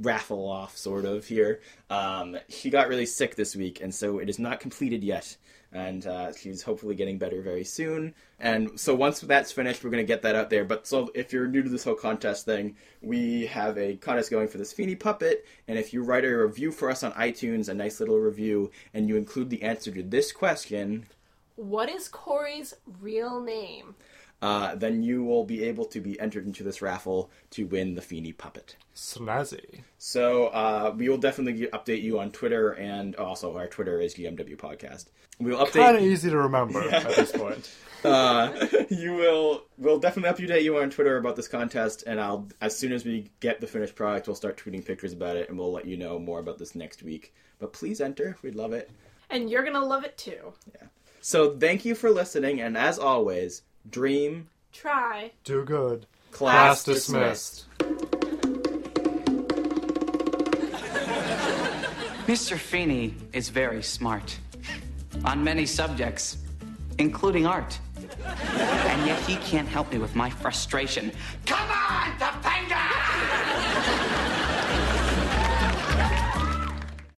raffle off, sort of here. Um, she got really sick this week, and so it is not completed yet. And uh, she's hopefully getting better very soon. And so once that's finished, we're going to get that out there. But so if you're new to this whole contest thing, we have a contest going for this Feeny puppet. And if you write a review for us on iTunes, a nice little review, and you include the answer to this question, what is Cory's real name? Uh, then you will be able to be entered into this raffle to win the Feeny puppet. Snazzy. So uh, we will definitely update you on Twitter, and also our Twitter is GMW Podcast. We will update. Kind of easy to remember at this point. Uh, you will. We'll definitely update you on Twitter about this contest, and I'll as soon as we get the finished product, we'll start tweeting pictures about it, and we'll let you know more about this next week. But please enter. We'd love it. And you're gonna love it too. Yeah. So thank you for listening, and as always, dream Try. Do good. class, Class dismissed. Mr. Feeny is very smart on many subjects, including art. And yet he can't help me with my frustration. Come on!